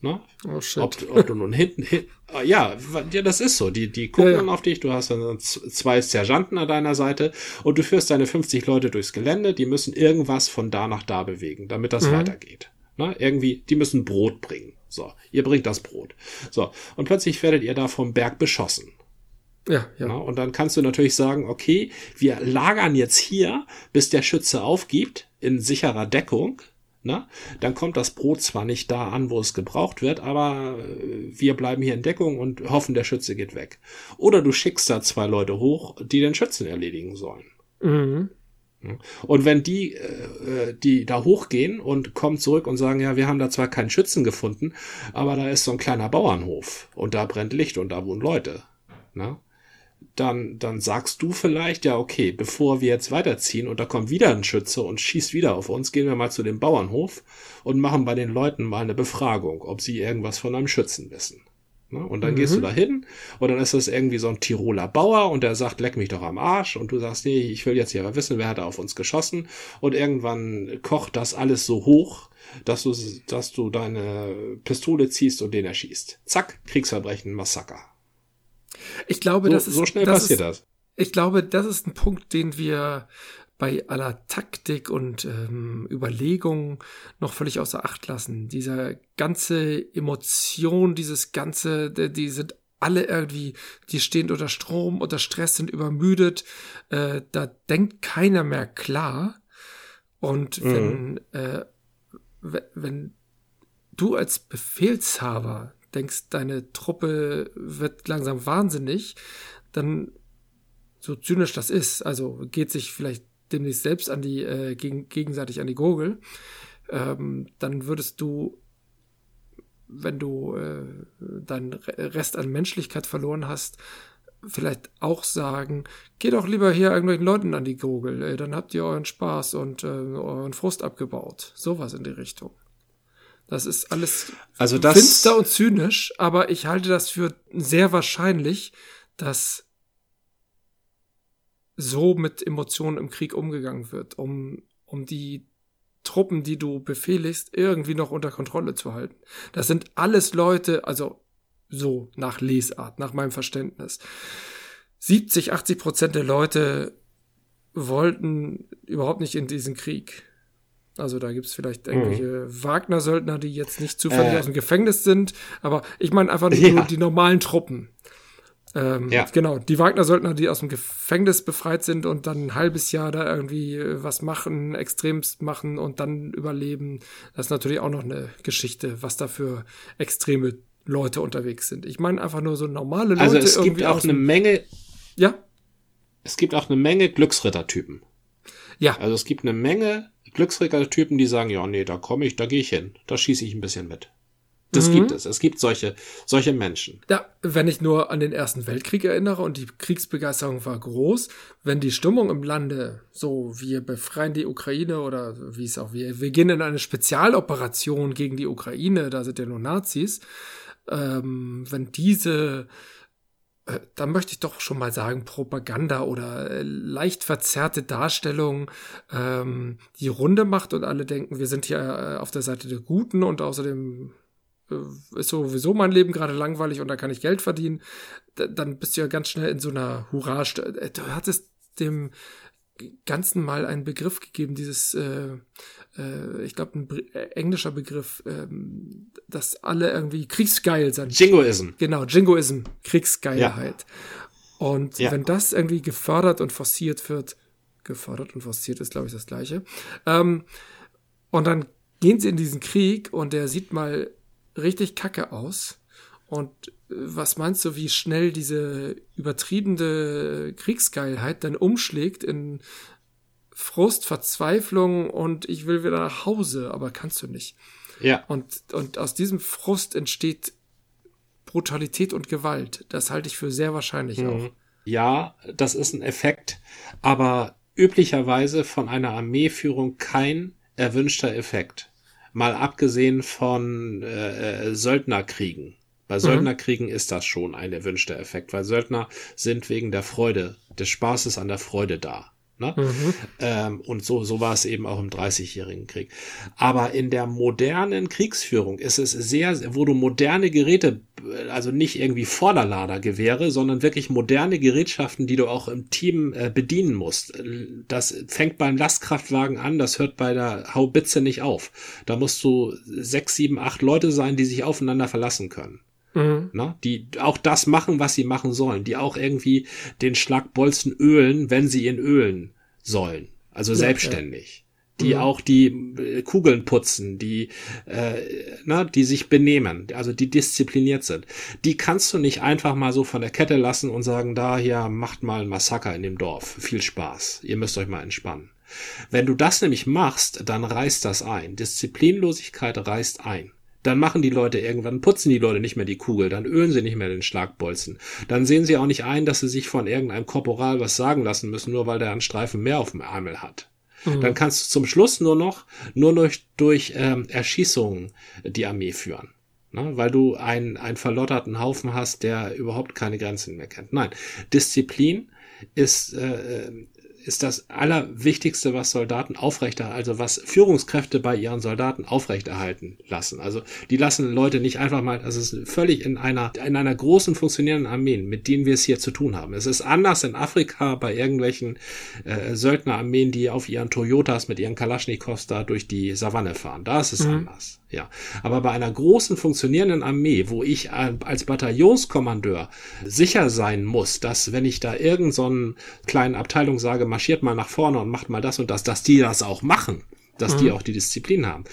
Ne? Oh shit. Ob, ob du nun hinten, hin, ah, ja, ja, das ist so. Die, die gucken Ja, ja. dann auf dich, du hast dann zwei Sergeanten an deiner Seite und du führst deine 50 Leute durchs Gelände, die müssen irgendwas von da nach da bewegen, damit das Mhm. weitergeht. Ne? Irgendwie, die müssen Brot bringen. So, ihr bringt das Brot. So, und plötzlich werdet ihr da vom Berg beschossen. ja, ja. Ja, und dann kannst du natürlich sagen, okay, wir lagern jetzt hier, bis der Schütze aufgibt, in sicherer Deckung. Na, dann kommt das Brot zwar nicht da an, wo es gebraucht wird, aber äh, wir bleiben hier in Deckung und hoffen, der Schütze geht weg. Oder du schickst da zwei Leute hoch, die den Schützen erledigen sollen. Mhm. Und wenn die, äh, die da hochgehen und kommen zurück und sagen, ja, wir haben da zwar keinen Schützen gefunden, aber da ist so ein kleiner Bauernhof und da brennt Licht und da wohnen Leute. Na? Dann, dann sagst du vielleicht, ja, okay, bevor wir jetzt weiterziehen und da kommt wieder ein Schütze und schießt wieder auf uns, gehen wir mal zu dem Bauernhof und machen bei den Leuten mal eine Befragung, ob sie irgendwas von einem Schützen wissen. Ne? Und dann gehst du da hin und dann ist das irgendwie so ein Tiroler Bauer und der sagt, leck mich doch am Arsch und du sagst, nee, ich will jetzt hier aber wissen, wer hat da auf uns geschossen und irgendwann kocht das alles so hoch, dass du, dass du deine Pistole ziehst und den erschießt. Zack, Kriegsverbrechen, Massaker. Ich glaube, So, das ist, so schnell das passiert ist, das. Ich glaube, das ist ein Punkt, den wir bei aller Taktik und ähm, Überlegung noch völlig außer Acht lassen. Dieser ganze Emotion, dieses ganze, die, sind alle irgendwie, die stehen unter Strom, unter Stress, sind übermüdet. Äh, da denkt keiner mehr klar. Und wenn, äh, we- wenn du als Befehlshaber denkst, deine Truppe wird langsam wahnsinnig, dann so zynisch das ist, also geht sich vielleicht demnächst selbst an die äh, gegen, gegenseitig an die Gurgel, ähm, dann würdest du, wenn du äh, deinen Re- Rest an Menschlichkeit verloren hast, vielleicht auch sagen, geht doch lieber hier irgendwelchen Leuten an die Gurgel, äh, dann habt ihr euren Spaß und äh, euren Frust abgebaut. Sowas in die Richtung. Das ist alles Also das, finster und zynisch, aber ich halte das für sehr wahrscheinlich, dass so mit Emotionen im Krieg umgegangen wird, um, um die Truppen, die du befehligst, irgendwie noch unter Kontrolle zu halten. Das sind alles Leute, also so nach Lesart, nach meinem Verständnis. 70, 80 Prozent der Leute wollten überhaupt nicht in diesen Krieg. Also da gibt's vielleicht irgendwelche Wagner-Söldner, die jetzt nicht zufällig Äh. aus dem Gefängnis sind, aber ich meine einfach nur Ja. die normalen Truppen. Ähm, Ja. Genau, die Wagner-Söldner, die aus dem Gefängnis befreit sind und dann ein halbes Jahr da irgendwie äh, was machen, extremst machen und dann überleben. Das ist natürlich auch noch eine Geschichte, was da für extreme Leute unterwegs sind. Ich meine einfach nur so normale Leute. also es gibt irgendwie auch eine Menge, Ja, es gibt auch eine Menge Glücksrittertypen. ja, Also es gibt eine Menge Glücksrittertypen, die sagen, ja, nee, da komme ich, da gehe ich hin, da schieße ich ein bisschen mit. Das Mhm. gibt es. Es gibt solche, solche Menschen. Ja, wenn ich nur an den Ersten Weltkrieg erinnere und die Kriegsbegeisterung war groß, wenn die Stimmung im Lande so, wir befreien die Ukraine oder wie es auch, wir, wir gehen in eine Spezialoperation gegen die Ukraine, da sind ja nur Nazis, ähm, wenn diese, da möchte ich doch schon mal sagen, Propaganda oder äh, leicht verzerrte Darstellung ähm, die Runde macht und alle denken, wir sind hier äh, auf der Seite der Guten und außerdem äh, ist sowieso mein Leben gerade langweilig und da kann ich Geld verdienen, da, dann bist du ja ganz schnell in so einer Hurra. äh, Du hattest dem Ganzen mal einen Begriff gegeben, dieses, äh, äh, ich glaube, ein Br- äh, englischer Begriff, ähm, dass alle irgendwie kriegsgeil sind. Jingoism. Genau, Jingoism, Kriegsgeilheit. Und Ja. wenn das irgendwie gefördert und forciert wird, gefördert und forciert ist, glaube ich, das Gleiche. Ähm, und dann gehen sie in diesen Krieg und der sieht mal richtig kacke aus. Und äh, was meinst du, wie schnell diese übertriebene Kriegsgeilheit dann umschlägt in Frust, Verzweiflung und ich will wieder nach Hause, aber kannst du nicht. Ja. Und, und aus diesem Frust entsteht Brutalität und Gewalt. Das halte ich für sehr wahrscheinlich mhm. auch. Ja, das ist ein Effekt, aber üblicherweise von einer Armeeführung kein erwünschter Effekt. Mal abgesehen von äh, äh Söldnerkriegen. Bei mhm. Söldnerkriegen mhm. ist das schon ein erwünschter Effekt, weil Söldner sind wegen der Freude, des Spaßes an der Freude da. Ne? Mhm. Ähm, und so, so war es eben auch im Dreißigjährigen Krieg. Aber in der modernen Kriegsführung ist es sehr, wo du moderne Geräte, also nicht irgendwie Vorderladergewehre, sondern wirklich moderne Gerätschaften, die du auch im Team äh, bedienen musst. Das fängt beim Lastkraftwagen an, das hört bei der Haubitze nicht auf. Da musst du sechs, sieben, acht Leute sein, die sich aufeinander verlassen können. Mhm. Ne? Die auch das machen, was sie machen sollen, die auch irgendwie den Schlagbolzen ölen, wenn sie ihn ölen sollen. Also ja, selbstständig. Ja. Die mhm. auch die äh, Kugeln putzen, die, äh, na, die sich benehmen, also die diszipliniert sind. Die kannst du nicht einfach mal so von der Kette lassen und sagen, da hier macht mal ein Massaker in dem Dorf. Viel Spaß. Ihr müsst euch mal entspannen. Wenn du das nämlich machst, dann reißt das ein. Disziplinlosigkeit reißt ein. Dann machen die Leute irgendwann, putzen die Leute nicht mehr die Kugel, dann ölen sie nicht mehr den Schlagbolzen. Dann sehen sie auch nicht ein, dass sie sich von irgendeinem Korporal was sagen lassen müssen, nur weil der einen Streifen mehr auf dem Ärmel hat. Mhm. Dann kannst du zum Schluss nur noch, nur durch, durch ähm, Erschießungen die Armee führen. Ne? Weil du einen, einen verlotterten Haufen hast, der überhaupt keine Grenzen mehr kennt. Nein, Disziplin ist, äh, äh ist das Allerwichtigste, was Soldaten aufrechterhalten, also was Führungskräfte bei ihren Soldaten aufrechterhalten lassen. Also die lassen Leute nicht einfach mal, also es ist völlig in einer, in einer großen funktionierenden Armee, mit denen wir es hier zu tun haben. Es ist anders in Afrika bei irgendwelchen äh, Söldnerarmeen, die auf ihren Toyotas mit ihren Kalaschnikows da durch die Savanne fahren. Da ist es mhm. anders. Ja, aber bei einer großen funktionierenden Armee, wo ich als Bataillonskommandeur sicher sein muss, dass wenn ich da irgendeinen so kleinen Abteilung sage, marschiert mal nach vorne und macht mal das und das, dass die das auch machen, dass mhm. die auch die Disziplin haben.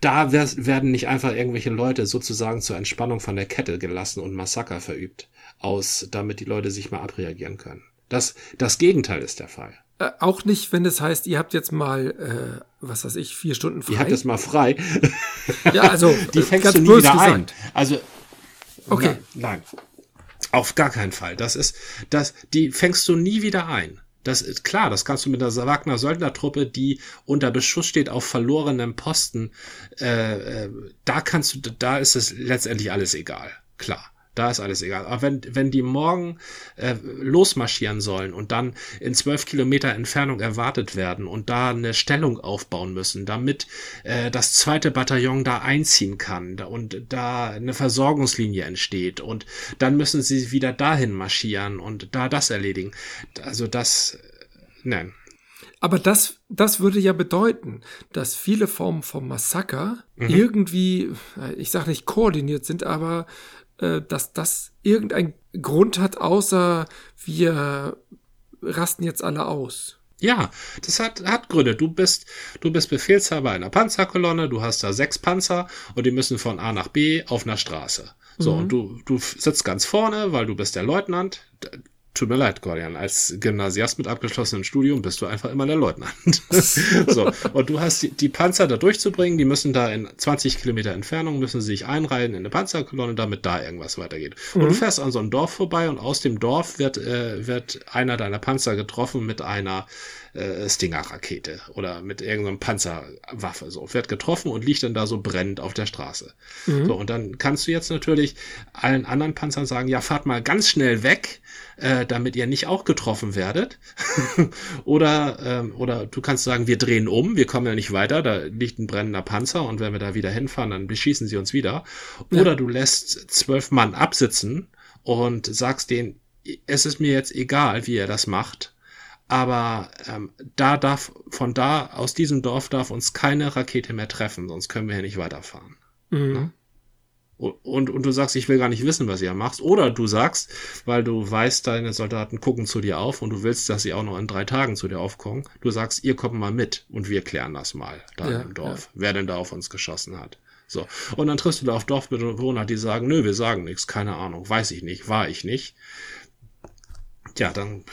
Da werden nicht einfach irgendwelche Leute sozusagen zur Entspannung von der Kette gelassen und Massaker verübt, aus, damit die Leute sich mal abreagieren können. Das, das Gegenteil ist der Fall. Äh, auch nicht, wenn es heißt, ihr habt jetzt mal, äh, was weiß ich, vier Stunden frei. Ihr habt jetzt mal frei. ja, also die fängst du nie wieder gesagt. ein. Also okay, na, nein, auf gar keinen Fall. Das ist, das, die fängst du nie wieder ein. Das ist klar, das kannst du mit einer Wagner Söldnertruppe, die unter Beschuss steht auf verlorenem Posten, äh, äh, da kannst du, da ist es letztendlich alles egal. Klar. Da ist alles egal. Aber wenn, wenn die morgen äh, losmarschieren sollen und dann in zwölf Kilometer Entfernung erwartet werden und da eine Stellung aufbauen müssen, damit äh, das zweite Bataillon da einziehen kann und da eine Versorgungslinie entsteht und dann müssen sie wieder dahin marschieren und da das erledigen. Also das, nein. Aber das, das würde ja bedeuten, dass viele Formen vom Massaker mhm. irgendwie, äh, ich sage nicht koordiniert sind, aber äh, dass das irgendein Grund hat, außer wir rasten jetzt alle aus. Ja, das hat, hat Gründe. Du bist, du bist Befehlshaber einer Panzerkolonne, du hast da sechs Panzer und die müssen von A nach B auf einer Straße. So, mhm. und du, du sitzt ganz vorne, weil du bist der Leutnant tut mir leid, Gordian, als Gymnasiast mit abgeschlossenem Studium bist du einfach immer der Leutnant. so, und du hast die, die, Panzer da durchzubringen, die müssen da in 20 Kilometer Entfernung, müssen sie sich einreihen in eine Panzerkolonne, damit da irgendwas weitergeht. Mhm. Und du fährst an so einem Dorf vorbei und aus dem Dorf wird, äh, wird einer deiner Panzer getroffen mit einer äh, Stinger-Rakete oder mit irgendeinem Panzerwaffe. So, wird getroffen und liegt dann da so brennend auf der Straße. Mhm. So, und dann kannst du jetzt natürlich allen anderen Panzern sagen, ja, fahrt mal ganz schnell weg, äh, damit ihr nicht auch getroffen werdet. oder, ähm, oder du kannst sagen, wir drehen um, wir kommen ja nicht weiter, da liegt ein brennender Panzer und wenn wir da wieder hinfahren, dann beschießen sie uns wieder. Ja. Oder du lässt zwölf Mann absitzen und sagst denen, es ist mir jetzt egal, wie ihr das macht. Aber ähm, da darf, von da, aus diesem Dorf darf uns keine Rakete mehr treffen, sonst können wir hier nicht weiterfahren. Mhm. Ne? Und, und du sagst, ich will gar nicht wissen, was ihr machst. Oder du sagst, weil du weißt, deine Soldaten gucken zu dir auf und du willst, dass sie auch noch in drei Tagen zu dir aufkommen. Du sagst, ihr kommt mal mit und wir klären das mal da ja, im Dorf, ja. wer denn da auf uns geschossen hat. So. Und dann triffst du da auf Dorfbewohner, die sagen, nö, wir sagen nichts, keine Ahnung, weiß ich nicht, war ich nicht. Ja, dann,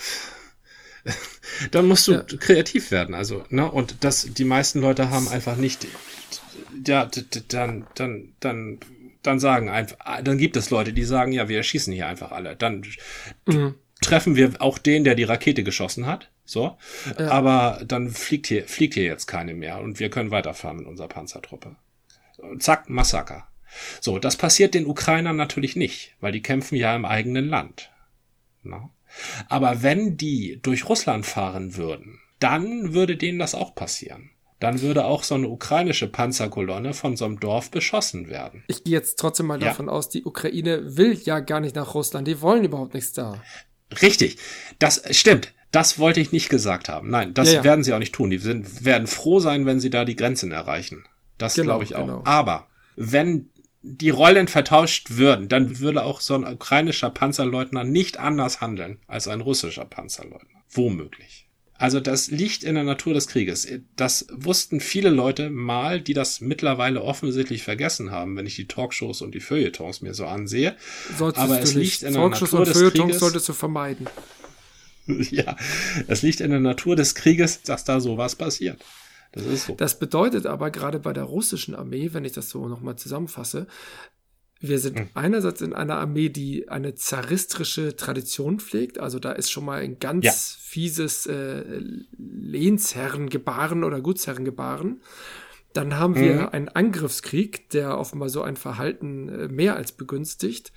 dann musst du ja. kreativ werden, also, ne, und das, die meisten Leute haben einfach nicht, ja, dann, dann, dann, dann sagen einfach, dann gibt es Leute, die sagen, ja, wir erschießen hier einfach alle. Dann mhm. treffen wir auch den, der die Rakete geschossen hat. So. Ja. Aber dann fliegt hier, fliegt hier jetzt keine mehr und wir können weiterfahren mit unserer Panzertruppe. Zack, Massaker. So, das passiert den Ukrainern natürlich nicht, weil die kämpfen ja im eigenen Land. No. Aber wenn die durch Russland fahren würden, dann würde denen das auch passieren. Dann würde auch so eine ukrainische Panzerkolonne von so einem Dorf beschossen werden. Ich gehe jetzt trotzdem mal ja. davon aus, die Ukraine will ja gar nicht nach Russland. Die wollen überhaupt nichts da. Richtig. Das stimmt. Das wollte ich nicht gesagt haben. Nein, das ja, ja. werden sie auch nicht tun. Die sind, werden froh sein, wenn sie da die Grenzen erreichen. Das genau, glaube ich auch. Genau. Aber wenn die Rollen vertauscht würden, dann würde auch so ein ukrainischer Panzerleutnant nicht anders handeln als ein russischer Panzerleutnant. Womöglich. Also das liegt in der Natur des Krieges. Das wussten viele Leute mal, die das mittlerweile offensichtlich vergessen haben, wenn ich die Talkshows und die Feuilletons mir so ansehe. Solltest Aber es liegt in der Talkshows Natur des Krieges. solltest du vermeiden. ja, es liegt in der Natur des Krieges, dass da sowas passiert. Das ist so. Das bedeutet aber gerade bei der russischen Armee, wenn ich das so nochmal zusammenfasse, wir sind mhm. einerseits in einer Armee, die eine zaristische Tradition pflegt. Also da ist schon mal ein ganz ja. fieses äh, Lehnsherrengebaren oder Gutsherrengebaren. Dann haben wir mhm. einen Angriffskrieg, der offenbar so ein Verhalten äh, mehr als begünstigt.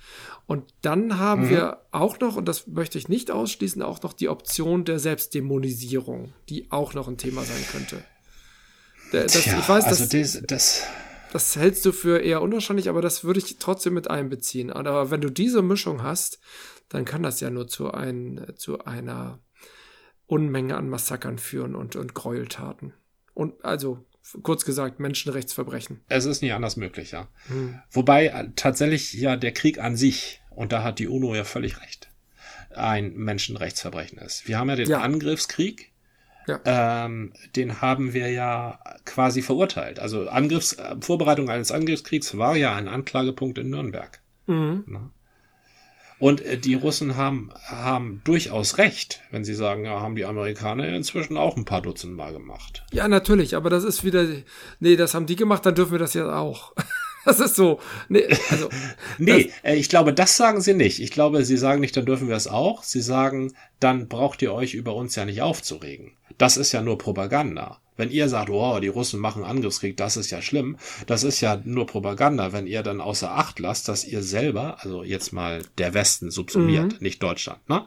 Und dann haben mhm. wir auch noch, und das möchte ich nicht ausschließen, auch noch die Option der Selbstdämonisierung, die auch noch ein Thema sein könnte. Das, Tja, ich weiß, also das, das, das hältst du für eher unwahrscheinlich, aber das würde ich trotzdem mit einbeziehen. Aber wenn du diese Mischung hast, dann kann das ja nur zu, ein, zu einer Unmenge an Massakern führen und, und Gräueltaten. Und also kurz gesagt, Menschenrechtsverbrechen. Es ist nicht anders möglich, ja. Hm. Wobei äh, tatsächlich ja der Krieg an sich, und da hat die UNO ja völlig recht, ein Menschenrechtsverbrechen ist. Wir haben ja den ja. Angriffskrieg, ja. ähm, den haben wir ja quasi verurteilt. Also Angriffs, Vorbereitung eines Angriffskriegs war ja ein Anklagepunkt in Nürnberg. Mhm. Ne? Und äh, die Russen haben, haben durchaus recht, wenn sie sagen, ja, haben die Amerikaner inzwischen auch ein paar Dutzend Mal gemacht. Ja, natürlich, aber das ist wieder, nee, das haben die gemacht, dann dürfen wir das ja auch. Das ist so. Nee, also, nee äh, ich glaube, das sagen sie nicht. Ich glaube, sie sagen nicht, dann dürfen wir es auch. Sie sagen, dann braucht ihr euch über uns ja nicht aufzuregen. Das ist ja nur Propaganda. Wenn ihr sagt, oh, die Russen machen Angriffskrieg, das ist ja schlimm, das ist ja nur Propaganda, wenn ihr dann außer Acht lasst, dass ihr selber, also jetzt mal der Westen subsumiert, mhm. nicht Deutschland, ne?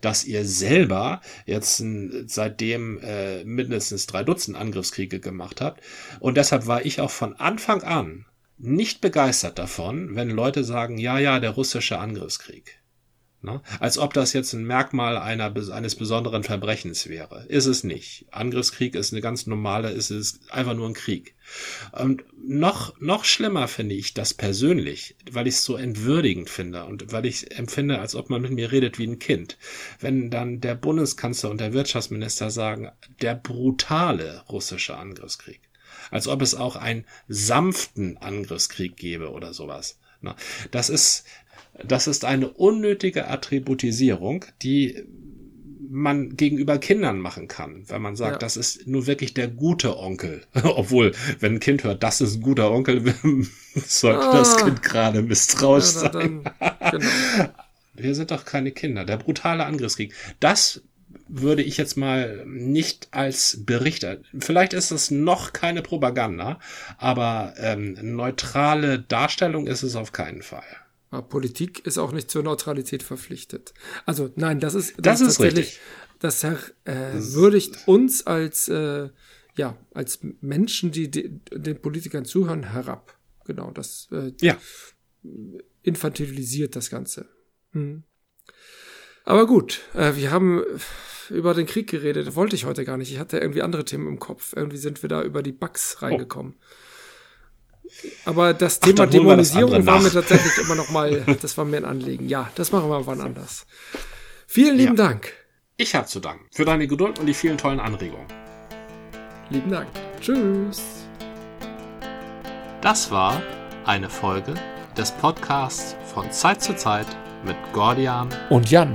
dass ihr selber jetzt seitdem äh, mindestens drei Dutzend Angriffskriege gemacht habt. Und deshalb war ich auch von Anfang an nicht begeistert davon, wenn Leute sagen, ja, ja, der russische Angriffskrieg. Ne? Als ob das jetzt ein Merkmal einer, eines besonderen Verbrechens wäre. Ist es nicht. Angriffskrieg ist eine ganz normale, ist es einfach nur ein Krieg. Und noch, noch schlimmer finde ich das persönlich, weil ich es so entwürdigend finde und weil ich empfinde, als ob man mit mir redet wie ein Kind. Wenn dann der Bundeskanzler und der Wirtschaftsminister sagen, der brutale russische Angriffskrieg. Als ob es auch einen sanften Angriffskrieg gäbe oder sowas. Ne? Das ist, das ist eine unnötige Attributisierung, die man gegenüber Kindern machen kann, wenn man sagt, ja. das ist nur wirklich der gute Onkel. Obwohl, wenn ein Kind hört, das ist ein guter Onkel, sollte ah. das Kind gerade misstrauisch ja, sein. Dann, genau. Wir sind doch keine Kinder. Der brutale Angriffskrieg. Das würde ich jetzt mal nicht als Berichter. Vielleicht ist es noch keine Propaganda, aber ähm, neutrale Darstellung ist es auf keinen Fall. Politik ist auch nicht zur Neutralität verpflichtet. Also nein, das ist das, das ist richtig. das äh, würdigt uns als äh, ja als Menschen, die, die, den Politikern zuhören, herab. Genau, das äh, ja. infantilisiert das Ganze. Hm. Aber gut, äh, wir haben über den Krieg geredet. Wollte ich heute gar nicht. Ich hatte irgendwie andere Themen im Kopf. Irgendwie sind wir da über die Bugs reingekommen. Oh. Aber das Thema Ach, Dämonisierung das war mir tatsächlich immer noch mal, das war mir ein Anliegen. Ja, das machen wir wann anders. Vielen lieben ja. Dank. Ich habe zu danken für deine Geduld und die vielen tollen Anregungen. Lieben Dank. Tschüss. Das war eine Folge des Podcasts von Zeit zu Zeit mit Gordian und Jan.